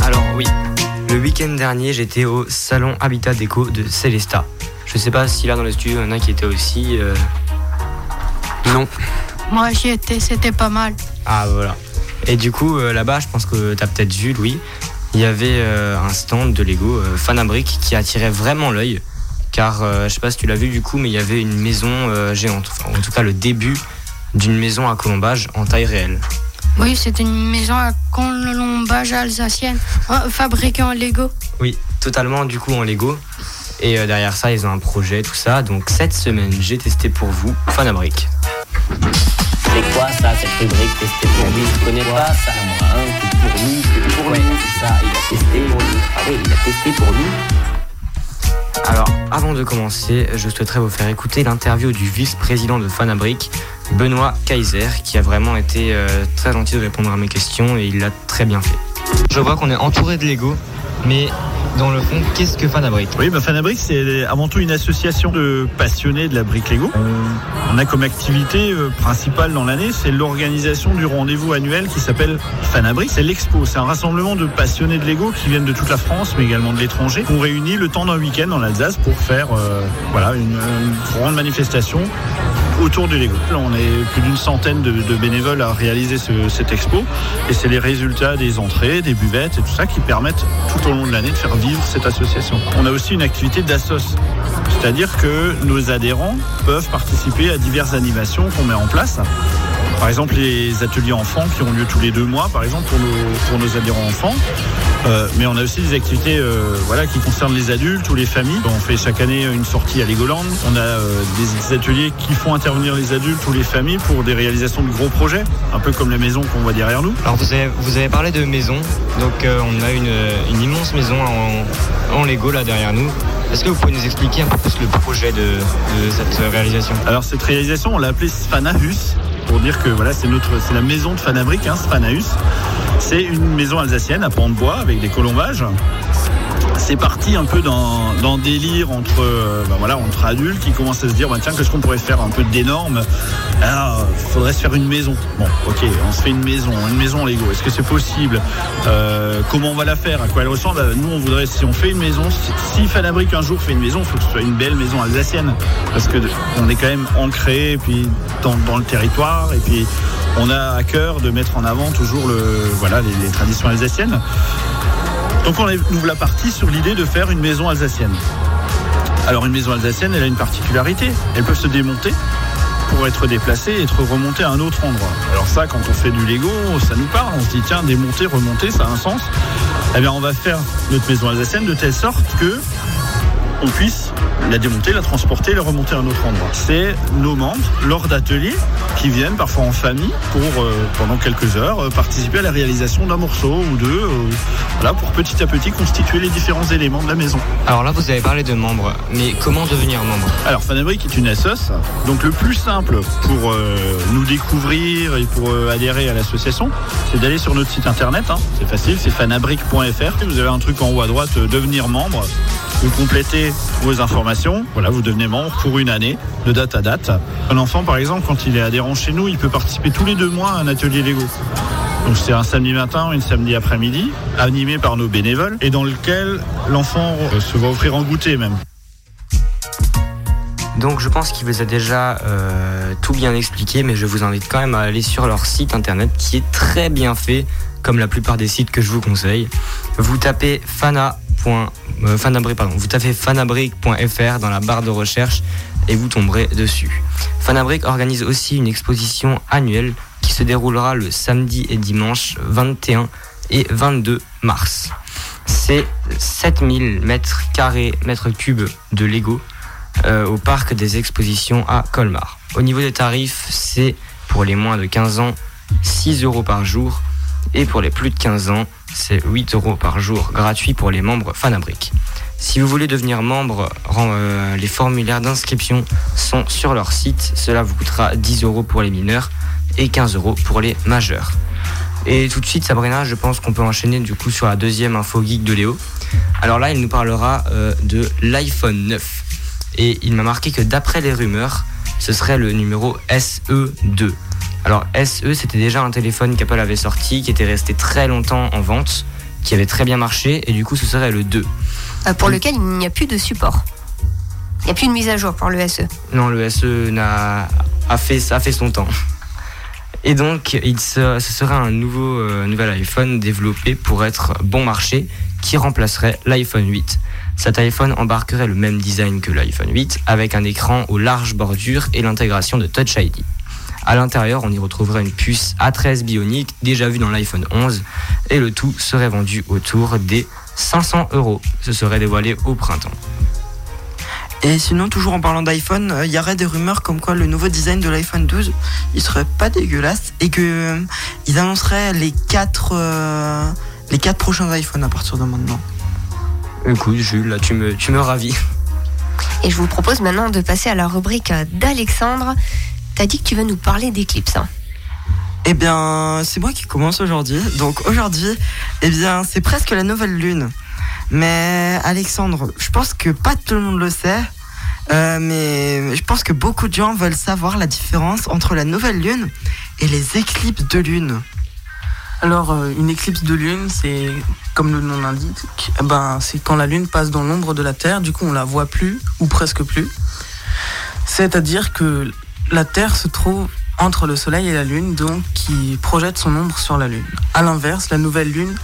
Alors oui, le week-end dernier, j'étais au salon Habitat Déco de Célesta. Je sais pas si là dans le studio, il y en a qui étaient aussi. euh,
Non.
Moi, j'y étais, c'était pas mal.
Ah voilà. Et du coup, euh, là-bas, je pense que tu as peut-être vu, Louis, il y avait euh, un stand de Lego Fanabric qui attirait vraiment l'œil. Car je sais pas si tu l'as vu du coup, mais il y avait une maison géante. Enfin, en tout cas, le début d'une maison à colombage en taille réelle.
Oui, c'était une maison à colombage alsacienne, fabriquée en Lego.
Oui, totalement du coup en Lego. Et euh, derrière ça, ils ont un projet, tout ça. Donc cette semaine, j'ai testé pour vous Fanabric.
C'est quoi ça, cette rubrique testée pour lui? Je connais pas ça, moi. Hein. C'est pour c'est pour nous. Ça, il a testé pour nous. Ah oui, il a testé pour nous.
Alors, avant de commencer, je souhaiterais vous faire écouter l'interview du vice-président de Fanabric, Benoît Kaiser, qui a vraiment été euh, très gentil de répondre à mes questions et il l'a très bien fait. Je vois qu'on est entouré de Lego, mais dans le fond, qu'est-ce que Fanabric
Oui, bah c'est avant tout une association de passionnés de la brique Lego. On, on a comme activité euh, principale dans l'année, c'est l'organisation du rendez-vous annuel qui s'appelle Fanabric. C'est l'expo, c'est un rassemblement de passionnés de Lego qui viennent de toute la France, mais également de l'étranger. On réunit le temps d'un week-end en Alsace pour faire euh, voilà, une, une grande manifestation autour du Lego. On est plus d'une centaine de, bénévoles à réaliser ce- cette expo et c'est les résultats des entrées, des buvettes et tout ça qui permettent tout au long de l'année de faire vivre cette association. On a aussi une activité d'assos, c'est-à-dire que nos adhérents peuvent participer à diverses animations qu'on met en place. Par exemple, les ateliers enfants qui ont lieu tous les deux mois, par exemple, pour nos, pour nos adhérents enfants. Euh, mais on a aussi des activités euh, voilà, qui concernent les adultes ou les familles. On fait chaque année une sortie à Legoland. On a euh, des ateliers qui font intervenir les adultes ou les familles pour des réalisations de gros projets, un peu comme la maison qu'on voit derrière nous.
Alors vous avez, vous avez parlé de maison, donc on a une, une immense maison en, en Lego là derrière nous. Est-ce que vous pouvez nous expliquer un peu plus le projet de, cette réalisation
Alors cette réalisation, on l'a appelée Spanahus pour dire que voilà, c'est la maison de Fanabric, hein, Spanahus. C'est une maison alsacienne à pans de bois avec des colombages. C'est parti un peu dans, délire entre, euh, ben voilà, entre adultes qui commencent à se dire ben tiens qu'est-ce qu'on pourrait faire un peu d'énorme? Il faudrait se faire une maison. Bon ok on se fait une maison, une maison Lego. Est-ce que c'est possible? Euh, Comment on va la faire? À quoi elle ressemble? Euh, Nous on voudrait si on fait une maison, si, Fanabric un jour fait une maison, il faut que ce soit une belle maison alsacienne parce que on est quand même ancré puis dans, le territoire et puis on a à cœur de mettre en avant toujours voilà les traditions alsaciennes. Donc on ouvre la partie sur l'idée de faire une maison alsacienne. Alors une maison alsacienne, elle a une particularité. Elles peuvent se démonter pour être déplacé et être remonté à un autre endroit. Alors ça, quand on fait du Lego, ça nous parle. On se dit tiens, démonter, remonter, ça a un sens. Eh bien, on va faire notre maison alsacienne de telle sorte que on puisse la démonter, la transporter, la remonter à un autre endroit. C'est nos membres, lors d'ateliers, qui viennent parfois en famille pour, euh, pendant quelques heures, euh, participer à la réalisation d'un morceau ou deux, euh, voilà, pour petit à petit constituer les différents éléments de la maison.
Alors là, vous avez parlé de membres, mais comment devenir membre
Alors, Fanabrique est une assoce, donc le plus simple pour nous découvrir et pour adhérer à l'association, c'est d'aller sur notre site internet. hein. C'est facile, c'est fanabrique.fr. Vous avez un truc en haut à droite, devenir membre. Vous complétez vos informations. Voilà, vous devenez membre pour une année, de date à date. Un enfant, par exemple, quand il est adhérent chez nous, il peut participer tous les deux mois à un atelier Lego. Donc c'est un samedi matin une samedi après-midi, animé par nos bénévoles, et dans lequel l'enfant se va offrir en goûter même.
Donc je pense qu'il vous a déjà euh, tout bien expliqué, mais je vous invite quand même à aller sur leur site internet qui est très bien fait, comme la plupart des sites que je vous conseille. Vous tapez fana. Euh, pardon, vous tapez fanabrique.fr dans la barre de recherche et vous tomberez dessus. Fanabrique organise aussi une exposition annuelle qui se déroulera le samedi et dimanche 21 et 22 mars. C'est 7000 mètres carrés, mètres cubes de Lego euh, au parc des expositions à Colmar. Au niveau des tarifs, c'est pour les moins de 15 ans 6 euros par jour et pour les plus de 15 ans, c'est 8 euros par jour, gratuit pour les membres Fanabrique. Si vous voulez devenir membre, euh, les formulaires d'inscription sont sur leur site. Cela vous coûtera 10 euros pour les mineurs et 15 euros pour les majeurs. Et tout de suite, Sabrina, je pense qu'on peut enchaîner du coup sur la deuxième info geek de Léo. Alors là, il nous parlera euh, de l'iPhone 9. Et il m'a marqué que d'après les rumeurs, ce serait le numéro SE2. Alors SE, c'était déjà un téléphone qu'Apple avait sorti, qui était resté très longtemps en vente, qui avait très bien marché, et du coup ce serait le 2.
Euh, pour lequel il n'y a plus de support. Il n'y a plus de mise à jour pour le SE.
Non, le SE n'a a fait, a fait son temps. Et donc, il se- ce serait un nouveau, euh, nouvel iPhone développé pour être bon marché qui remplacerait l'iPhone 8. Cet iPhone embarquerait le même design que l'iPhone 8 avec un écran aux larges bordures et l'intégration de Touch ID. À l'intérieur, on y retrouverait une puce A13 bionique déjà vue dans l'iPhone 11 et le tout serait vendu autour des 500 euros. Ce serait dévoilé au printemps.
Et sinon, toujours en parlant d'iPhone, euh, il y aurait des rumeurs comme quoi le nouveau design de l'iPhone 12, il serait pas dégueulasse et que euh, ils annonceraient les quatre, euh, prochains iPhones à partir de maintenant.
Écoute, Jules, là, tu me, tu me ravis.
Et je vous propose maintenant de passer à la rubrique d'Alexandre. T'as dit que tu veux nous parler d'Eclipse. hein.
Eh bien, c'est moi qui commence aujourd'hui. Donc aujourd'hui, eh bien, c'est presque la nouvelle lune. Mais Alexandre, je pense que pas tout le monde le sait. euh, mais je pense que beaucoup de gens veulent savoir la différence entre la nouvelle lune et les éclipses de lune.
Alors, euh, une éclipse de lune, c'est comme le nom l'indique, eh ben, c'est quand la lune passe dans l'ombre de la Terre, du coup on la voit plus, ou presque plus. C'est-à-dire que la Terre se trouve entre le Soleil et la Lune, donc qui projette son ombre sur la Lune. A l'inverse, la nouvelle Lune,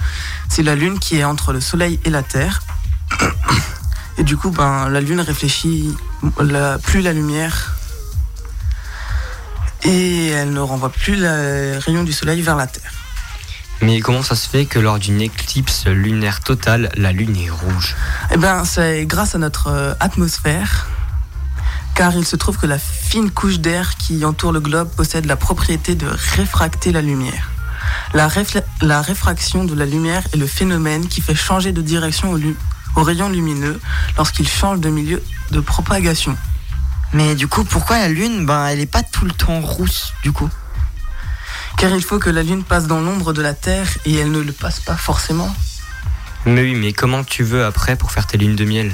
c'est la Lune qui est entre le Soleil et la Terre. Et du coup, ben, la Lune réfléchit plus la lumière et elle ne renvoie plus les rayons du Soleil vers la Terre.
Mais comment ça se fait que lors d'une éclipse lunaire totale, la Lune est rouge?
Eh bien, c'est grâce à notre euh, atmosphère, car il se trouve que la fine couche d'air qui entoure le globe possède la propriété de réfracter la lumière. La, réfla- la réfraction de la lumière est le phénomène qui fait changer de direction au, lu- au rayon lumineux lorsqu'il change de milieu de propagation.
Mais du coup, pourquoi la lune, ben, elle est pas tout le temps rousse, du coup?
Car il faut que la lune passe dans l'ombre de la Terre et elle ne le passe pas forcément.
Mais oui, mais comment tu veux après pour faire tes lunes de miel?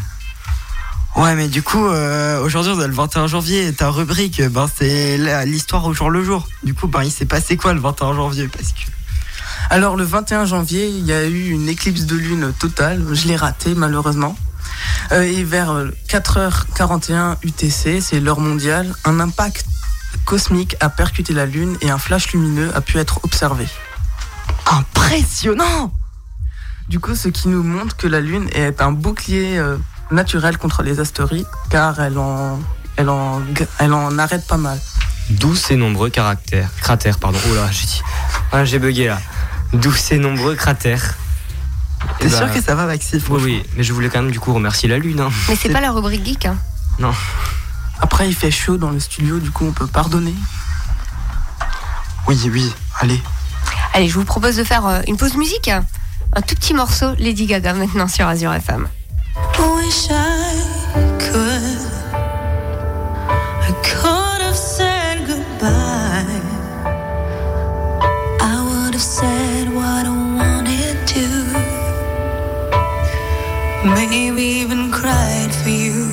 Ouais, mais du coup, euh, aujourd'hui, on est le 21 janvier, et ta rubrique, ben, c'est l'histoire au jour le jour. Du coup, ben, il s'est passé quoi le 21 janvier? Parce que
Alors le 21 janvier, il y a eu une éclipse de lune totale. Je l'ai raté malheureusement. Euh, et vers euh, 4h41 UTC, c'est l'heure mondiale, un impact cosmique a percuté la lune et un flash lumineux a pu être observé.
Impressionnant
Du coup, ce qui nous montre que la lune est un bouclier euh, naturel contre les astéroïdes, car elle en, elle en, elle en arrête pas mal.
douce et nombreux caractères. Cratères, pardon. Oh là, j'ai dit. Ah, j'ai bugué là. Douce et nombreux cratères.
T'es sûr que ça va, Maxime
Oui, oui, mais je voulais quand même du coup remercier la Lune. hein.
Mais c'est pas la rubrique geek. Hein.
Non.
Après, il fait chaud dans le studio, du coup, on peut pardonner.
Oui, oui, allez.
Allez, je vous propose de faire euh, une pause musique. Un tout petit morceau Lady Gaga maintenant sur Azure FM.
Wish I could. I could have said goodbye. I would have said what I wanted to. Maybe even cried for you.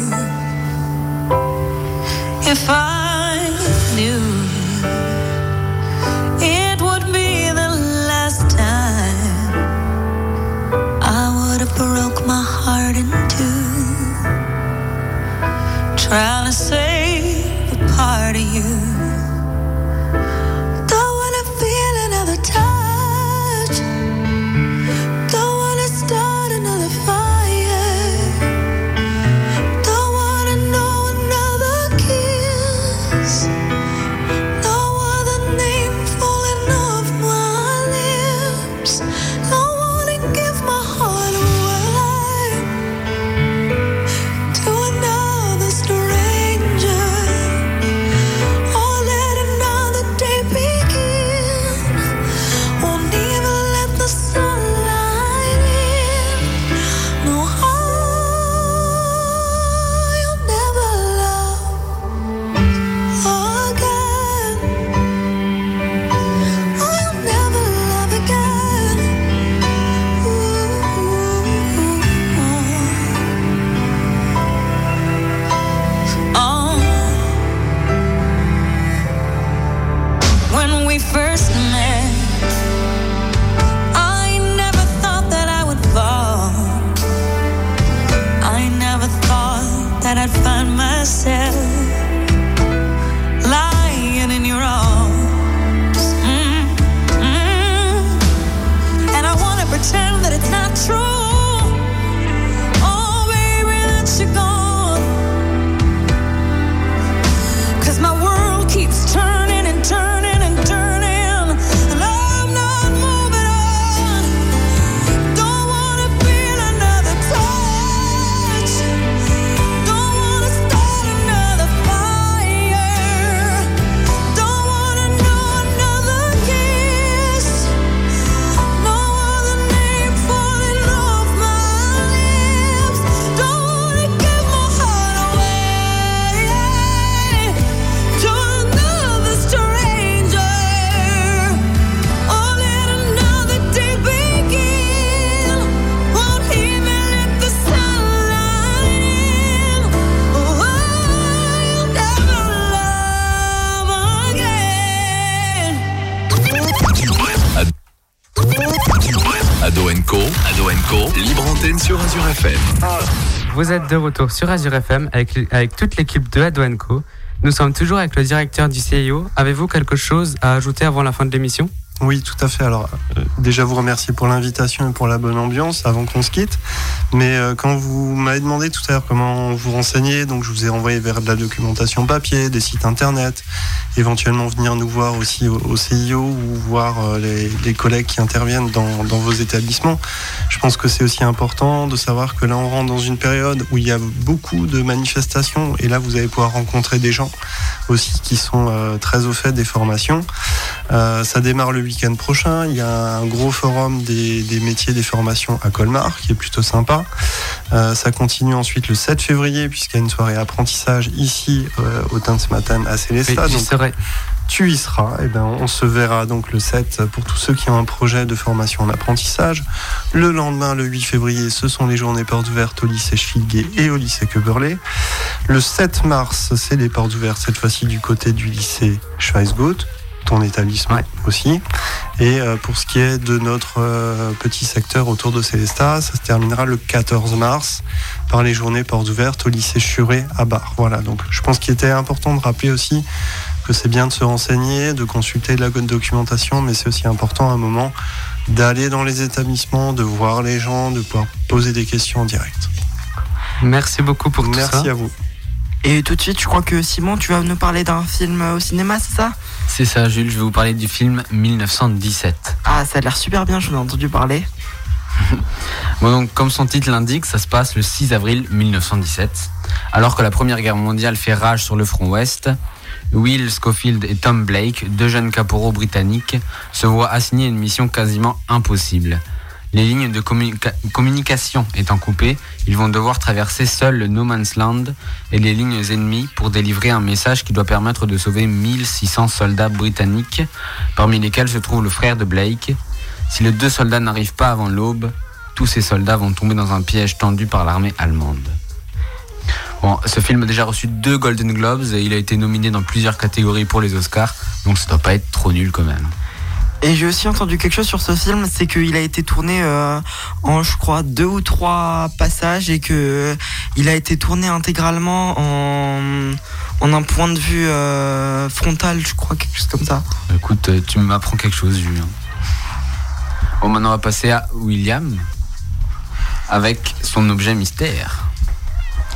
If I knew it would be the last time. I would have broke my heart in two, trying to save
Vous êtes de retour sur Azure FM avec, toute l'équipe de Ado Co. Nous sommes toujours avec le directeur du CIO. Avez-vous quelque chose à ajouter avant la fin de l'émission?
Oui, tout à fait. Alors, euh, déjà vous remercier pour l'invitation et pour la bonne ambiance avant qu'on se quitte. Mais euh, quand vous m'avez demandé tout à l'heure comment vous renseigner, donc je vous ai envoyé vers de la documentation papier, des sites internet, éventuellement venir nous voir aussi au, CIO ou voir euh, les, collègues qui interviennent dans, vos établissements. Je pense que c'est aussi important de savoir que là on rentre dans une période où il y a beaucoup de manifestations et là vous allez pouvoir rencontrer des gens aussi qui sont euh, très au fait des formations. Ça démarre le week-end prochain. Il y a un gros forum des métiers des formations à Colmar qui est plutôt sympa. Euh, ça continue ensuite le 7 février puisqu'il y a une soirée apprentissage ici euh, au Teint ce matin à Célestat.
Oui,
Donc, tu y seras. Et ben, on se verra donc le 7 pour tous ceux qui ont un projet de formation en apprentissage. Le lendemain, le 8 février, ce sont les journées portes ouvertes au lycée Schilguet et au lycée Köberlé. Le 7 mars, c'est les portes ouvertes cette fois-ci du côté du lycée Schweizgut ton établissement aussi. Et euh, pour ce qui est de notre euh, petit secteur autour de Célestat, ça se terminera le 14 mars par les journées portes ouvertes au lycée Churet à Bar. Voilà, donc je pense qu'il était important de rappeler aussi que c'est bien de se renseigner, de consulter de la documentation, mais c'est aussi important à un moment d'aller dans les établissements, de voir les gens, de pouvoir poser des questions en direct.
Merci beaucoup pour tout ça.
Merci à vous.
Et tout de suite, je crois que Simon, tu vas nous parler d'un film au cinéma, c'est ça?
C'est ça, Jules, je vais vous parler du film 1917.
Ah, ça a l'air super bien, j'en ai entendu parler.
Bon, donc, comme son titre l'indique, ça se passe le 6 avril 1917. Alors que la Première Guerre mondiale fait rage sur le front ouest, Will Schofield et Tom Blake, deux jeunes caporaux britanniques, se voient assigner une mission quasiment impossible. Les lignes de communica- communication étant coupées, ils vont devoir traverser seuls le No Man's Land et les lignes ennemies pour délivrer un message qui doit permettre de sauver 1600 soldats britanniques, parmi lesquels se trouve le frère de Blake. Si les deux soldats n'arrivent pas avant l'aube, tous ces soldats vont tomber dans un piège tendu par l'armée allemande. Bon, ce film a déjà reçu deux Golden Globes et il a été nominé dans plusieurs catégories pour les Oscars, donc ça doit pas être trop nul quand même.
Et j'ai aussi entendu quelque chose sur ce film, c'est qu'il a été tourné euh, en, je crois, deux ou trois passages et que euh, il a été tourné intégralement en, en un point de vue euh, frontal, je crois, quelque chose comme ça.
Écoute, tu m'apprends quelque chose, Julien. Bon, maintenant on va passer à William avec son objet mystère.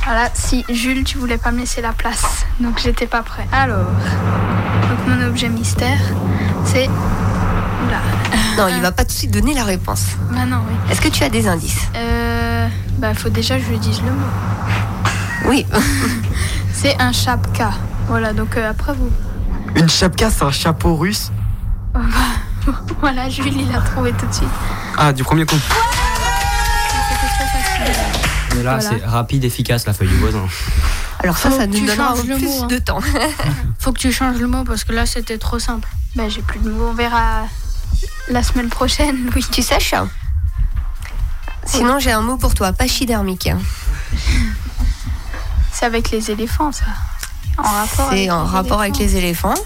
Voilà, si Jules, tu voulais pas me laisser la place, donc j'étais pas prêt. Alors, donc mon objet mystère, c'est. Oula.
Non, il va pas tout de suite donner la réponse.
Bah non, oui.
Est-ce que tu as des indices?
Euh. Bah, faut déjà que je lui dise le mot.
Oui.
c'est un chapka. Voilà, donc euh, après vous.
Une chapka, c'est un chapeau russe?
voilà, Jules, il a trouvé tout de suite.
Ah, du premier coup.
C'était trop facile.
Mais là,
Voilà.
c'est rapide, efficace, la feuille du voisin.
Alors ça,
Faut
ça nous
changes le
plus
mot, hein.
de temps.
Faut que tu changes le mot parce que là c'était trop simple.
Bah, j'ai plus de mots. On verra la semaine prochaine, oui.
Tu saches Sinon, j'ai un mot pour toi, pachydermique.
C'est avec les éléphants, ça. En rapport
C'est
avec
en
les
rapport avec
éléphants.
les éléphants.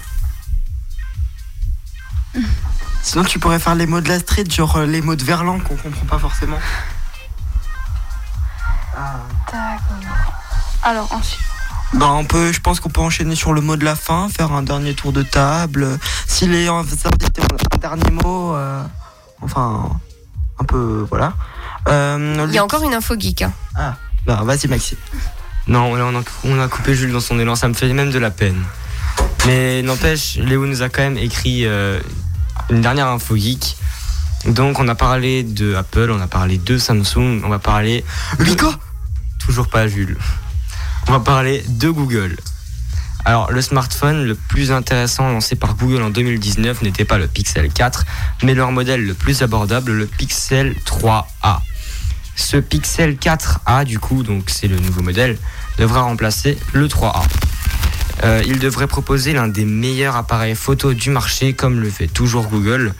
Sinon, tu pourrais faire les mots de la street, genre euh, les mots de Verlan qu'on comprend pas forcément.
D'accord. Alors, ensuite.
Bah, on peut, je pense qu'on peut enchaîner sur le mot de la fin, faire un dernier tour de table. Si les invités ont un dernier mot, euh, enfin, un peu, voilà. Euh,
Il y a encore une info geek. hein.
Ah, bah, vas-y, Maxime.
Non, on a, on a coupé Jules dans son élan, ça me fait même de la peine. Mais n'empêche, Léo nous a quand même écrit euh, une dernière info geek. Donc, on a parlé de Apple, on a parlé de Samsung, on va parler.
Lico
Toujours pas Jules. On va parler de Google. Alors, le smartphone le plus intéressant lancé par Google en 2019 n'était pas le Pixel 4, mais leur modèle le plus abordable, le Pixel 3A. Ce Pixel 4A, du coup, donc c'est le nouveau modèle, devra remplacer le 3A. Euh, il devrait proposer l'un des meilleurs appareils photo du marché, comme le fait toujours Google,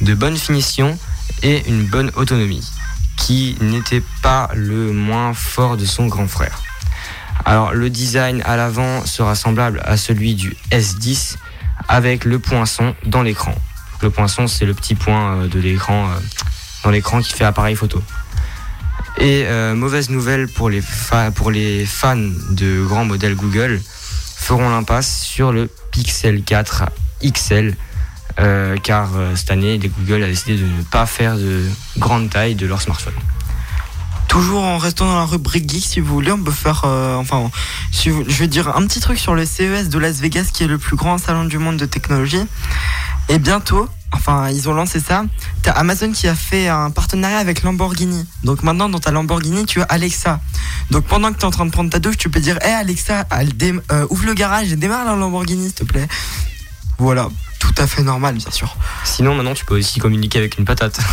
de bonne finition et une bonne autonomie, qui n'était pas le moins fort de son grand frère. Alors le design à l'avant sera semblable à celui du S10 avec le poinçon dans l'écran. Le poinçon c'est le petit point euh, de l'écran euh, dans l'écran qui fait appareil photo. Et euh, mauvaise nouvelle pour les, fans de grands modèles Google feront l'impasse sur le Pixel 4 XL car euh, cette année Google a décidé de ne pas faire de grande taille de leur smartphone.
Toujours en restant dans la rubrique geek, si vous voulez, on peut faire, euh, enfin, je vais dire un petit truc sur le CES de Las Vegas, qui est le plus grand salon du monde de technologie. Et bientôt, enfin, ils ont lancé ça. T'as Amazon qui a fait un partenariat avec Lamborghini. Donc maintenant, dans ta Lamborghini, tu as Alexa. Donc pendant que tu es en train de prendre ta douche, tu peux dire, hé Alexa, elle dé- euh, ouvre le garage et démarre la Lamborghini, s'il te plaît. Voilà, tout à fait normal, bien sûr.
Sinon maintenant tu peux aussi communiquer avec une patate.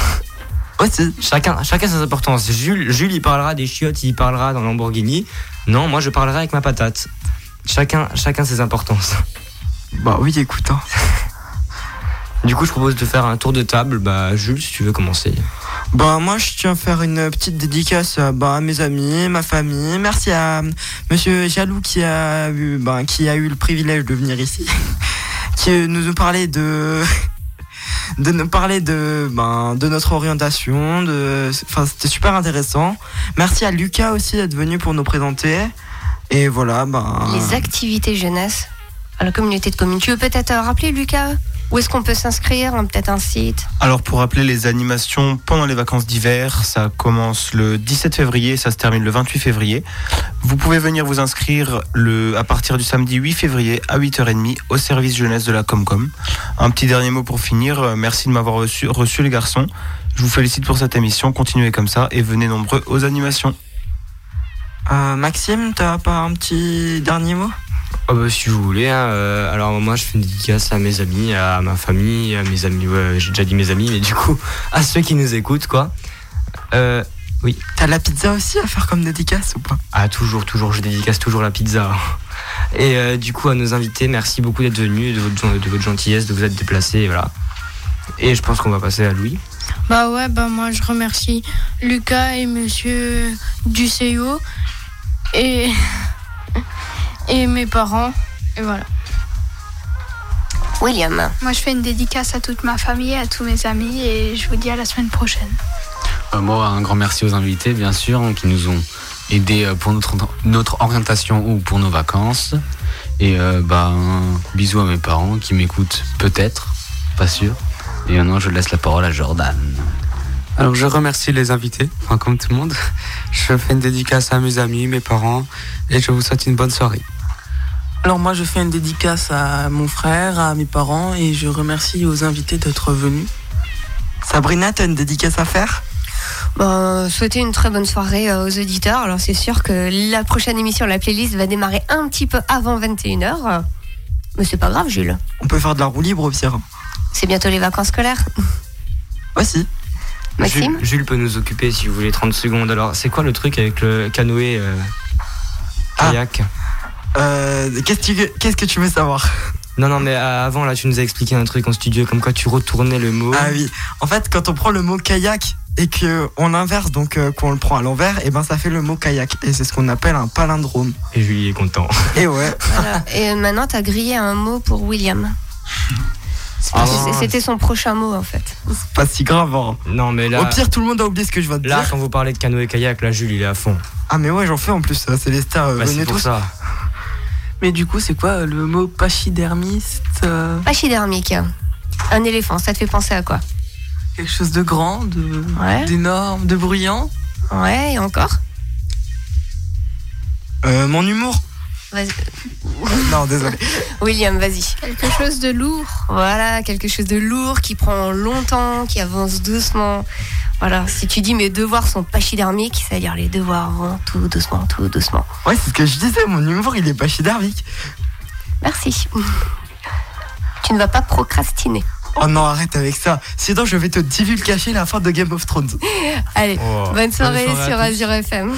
chacun, chacun ses importances. Jules, Jules il parlera des chiottes, il parlera dans Lamborghini. Non, moi je parlerai avec ma patate. Chacun, chacun ses importances.
Bah oui, écoute. hein.
Du coup, je propose de faire un tour de table. Bah, Jules, si tu veux commencer.
Bah moi je tiens à faire une petite dédicace euh, bah, à mes amis, ma famille. Merci à Monsieur Jaloux qui a eu, bah, qui a eu le privilège de venir ici, qui nous parlait de de nous parler de ben, de notre orientation. De, enfin c'était super intéressant. Merci à Lucas aussi d'être venu pour nous présenter. Et voilà, ben.
Les activités jeunesse à la communauté de communes. Tu veux peut-être euh, rappeler, Lucas? Où est-ce qu'on peut s'inscrire hein, Peut-être un site
Alors pour rappeler les animations pendant les vacances d'hiver, ça commence le 17 février, ça se termine le 28 février. Vous pouvez venir vous inscrire le, à partir du samedi 8 février à 8h30 au service jeunesse de la Comcom. Un petit dernier mot pour finir, Euh, merci de m'avoir reçu, reçu les garçons. Je vous félicite pour cette émission, continuez comme ça et venez nombreux aux animations.
Euh, Maxime, t'as pas un petit dernier mot?
Oh bah, si vous voulez, hein, euh, alors moi je fais une dédicace à mes amis, à ma famille, à mes amis, ouais, j'ai déjà dit mes amis, mais du coup à ceux qui nous écoutent quoi. Euh, oui.
T'as la pizza aussi à faire comme dédicace ou pas?
Ah toujours, toujours, je dédicace toujours la pizza. Et euh, du coup à nos invités, merci beaucoup d'être venus, de votre, de votre gentillesse, de vous être déplacés, voilà. Et je pense qu'on va passer à Louis.
Bah ouais, bah moi je remercie Lucas et monsieur Duceo et, et mes parents. Et voilà.
William.
Moi, je fais une dédicace à toute ma famille, à tous mes amis et je vous dis à la semaine prochaine.
Euh, moi, un grand merci aux invités, bien sûr, hein, qui nous ont aidés euh, pour notre, notre orientation ou pour nos vacances. Et euh, bah, un bisou à mes parents qui m'écoutent peut-être, pas sûr. Et maintenant, je laisse la parole à Jordan.
Alors je remercie les invités, enfin comme tout le monde. Je fais une dédicace à mes amis, mes parents, et je vous souhaite une bonne soirée.
Alors moi je fais une dédicace à mon frère, à mes parents et je remercie aux invités d'être venus.
Sabrina, t'as une dédicace à faire?
Bon, souhaiter une très bonne soirée euh, aux auditeurs. Alors c'est sûr que la prochaine émission, la playlist, va démarrer un petit peu avant 21h. Mais c'est pas grave, Jules.
On peut faire de la roue libre au pire.
C'est bientôt les vacances scolaires.
Voici.
Maxime?
Jules, Jules peut nous occuper si vous voulez 30 secondes. Alors c'est quoi le truc avec le canoë euh, kayak?
Euh, qu'est-ce, que tu, qu'est-ce que tu veux savoir?
Non, non, mais euh, avant, là, tu nous as expliqué un truc en studio, comme quoi tu retournais le mot.
Ah oui. En fait, quand on prend le mot kayak et qu'on l'inverse, donc euh, qu'on le prend à l'envers, et ben ça fait le mot kayak. Et c'est ce qu'on appelle un palindrome.
Et Julie est content.
Et ouais.
Voilà. Et maintenant, t'as grillé un mot pour William.
Ah
C'était son prochain mot en fait.
C'est pas si grave. hein.
Non, mais là.
Au pire, tout le monde a oublié ce que je viens de
Là,
dire.
quand vous parlez de canoë kayak, là, Jules, il est à fond.
Ah mais ouais, j'en fais en plus. C'est les stars. euh,
Bah,
venez
c'est pour
tous.
ça.
Mais du coup c'est quoi euh, le mot pachydermiste euh,
Pachydermique. Un éléphant, ça te fait penser à quoi?
Quelque chose de grand, de
Ouais.
d'énorme, de bruyant?
Ouais, et encore?
Euh, mon humour
Vas-y.
Non, désolé.
William, vas-y.
Quelque chose de lourd.
Voilà, quelque chose de lourd qui prend longtemps, qui avance doucement. Voilà, si tu dis mes devoirs sont pachydermiques, c'est-à-dire les devoirs vont tout doucement, tout doucement.
Ouais, c'est ce que je disais. Mon humour, il est pachydermique.
Merci. Tu ne vas pas procrastiner.
Oh non, arrête avec ça. Sinon, je vais te divulgacher la fin de Game of Thrones.
Allez,
Oh.
bonne soirée,
Bonne soirée à
sur. Azure FM.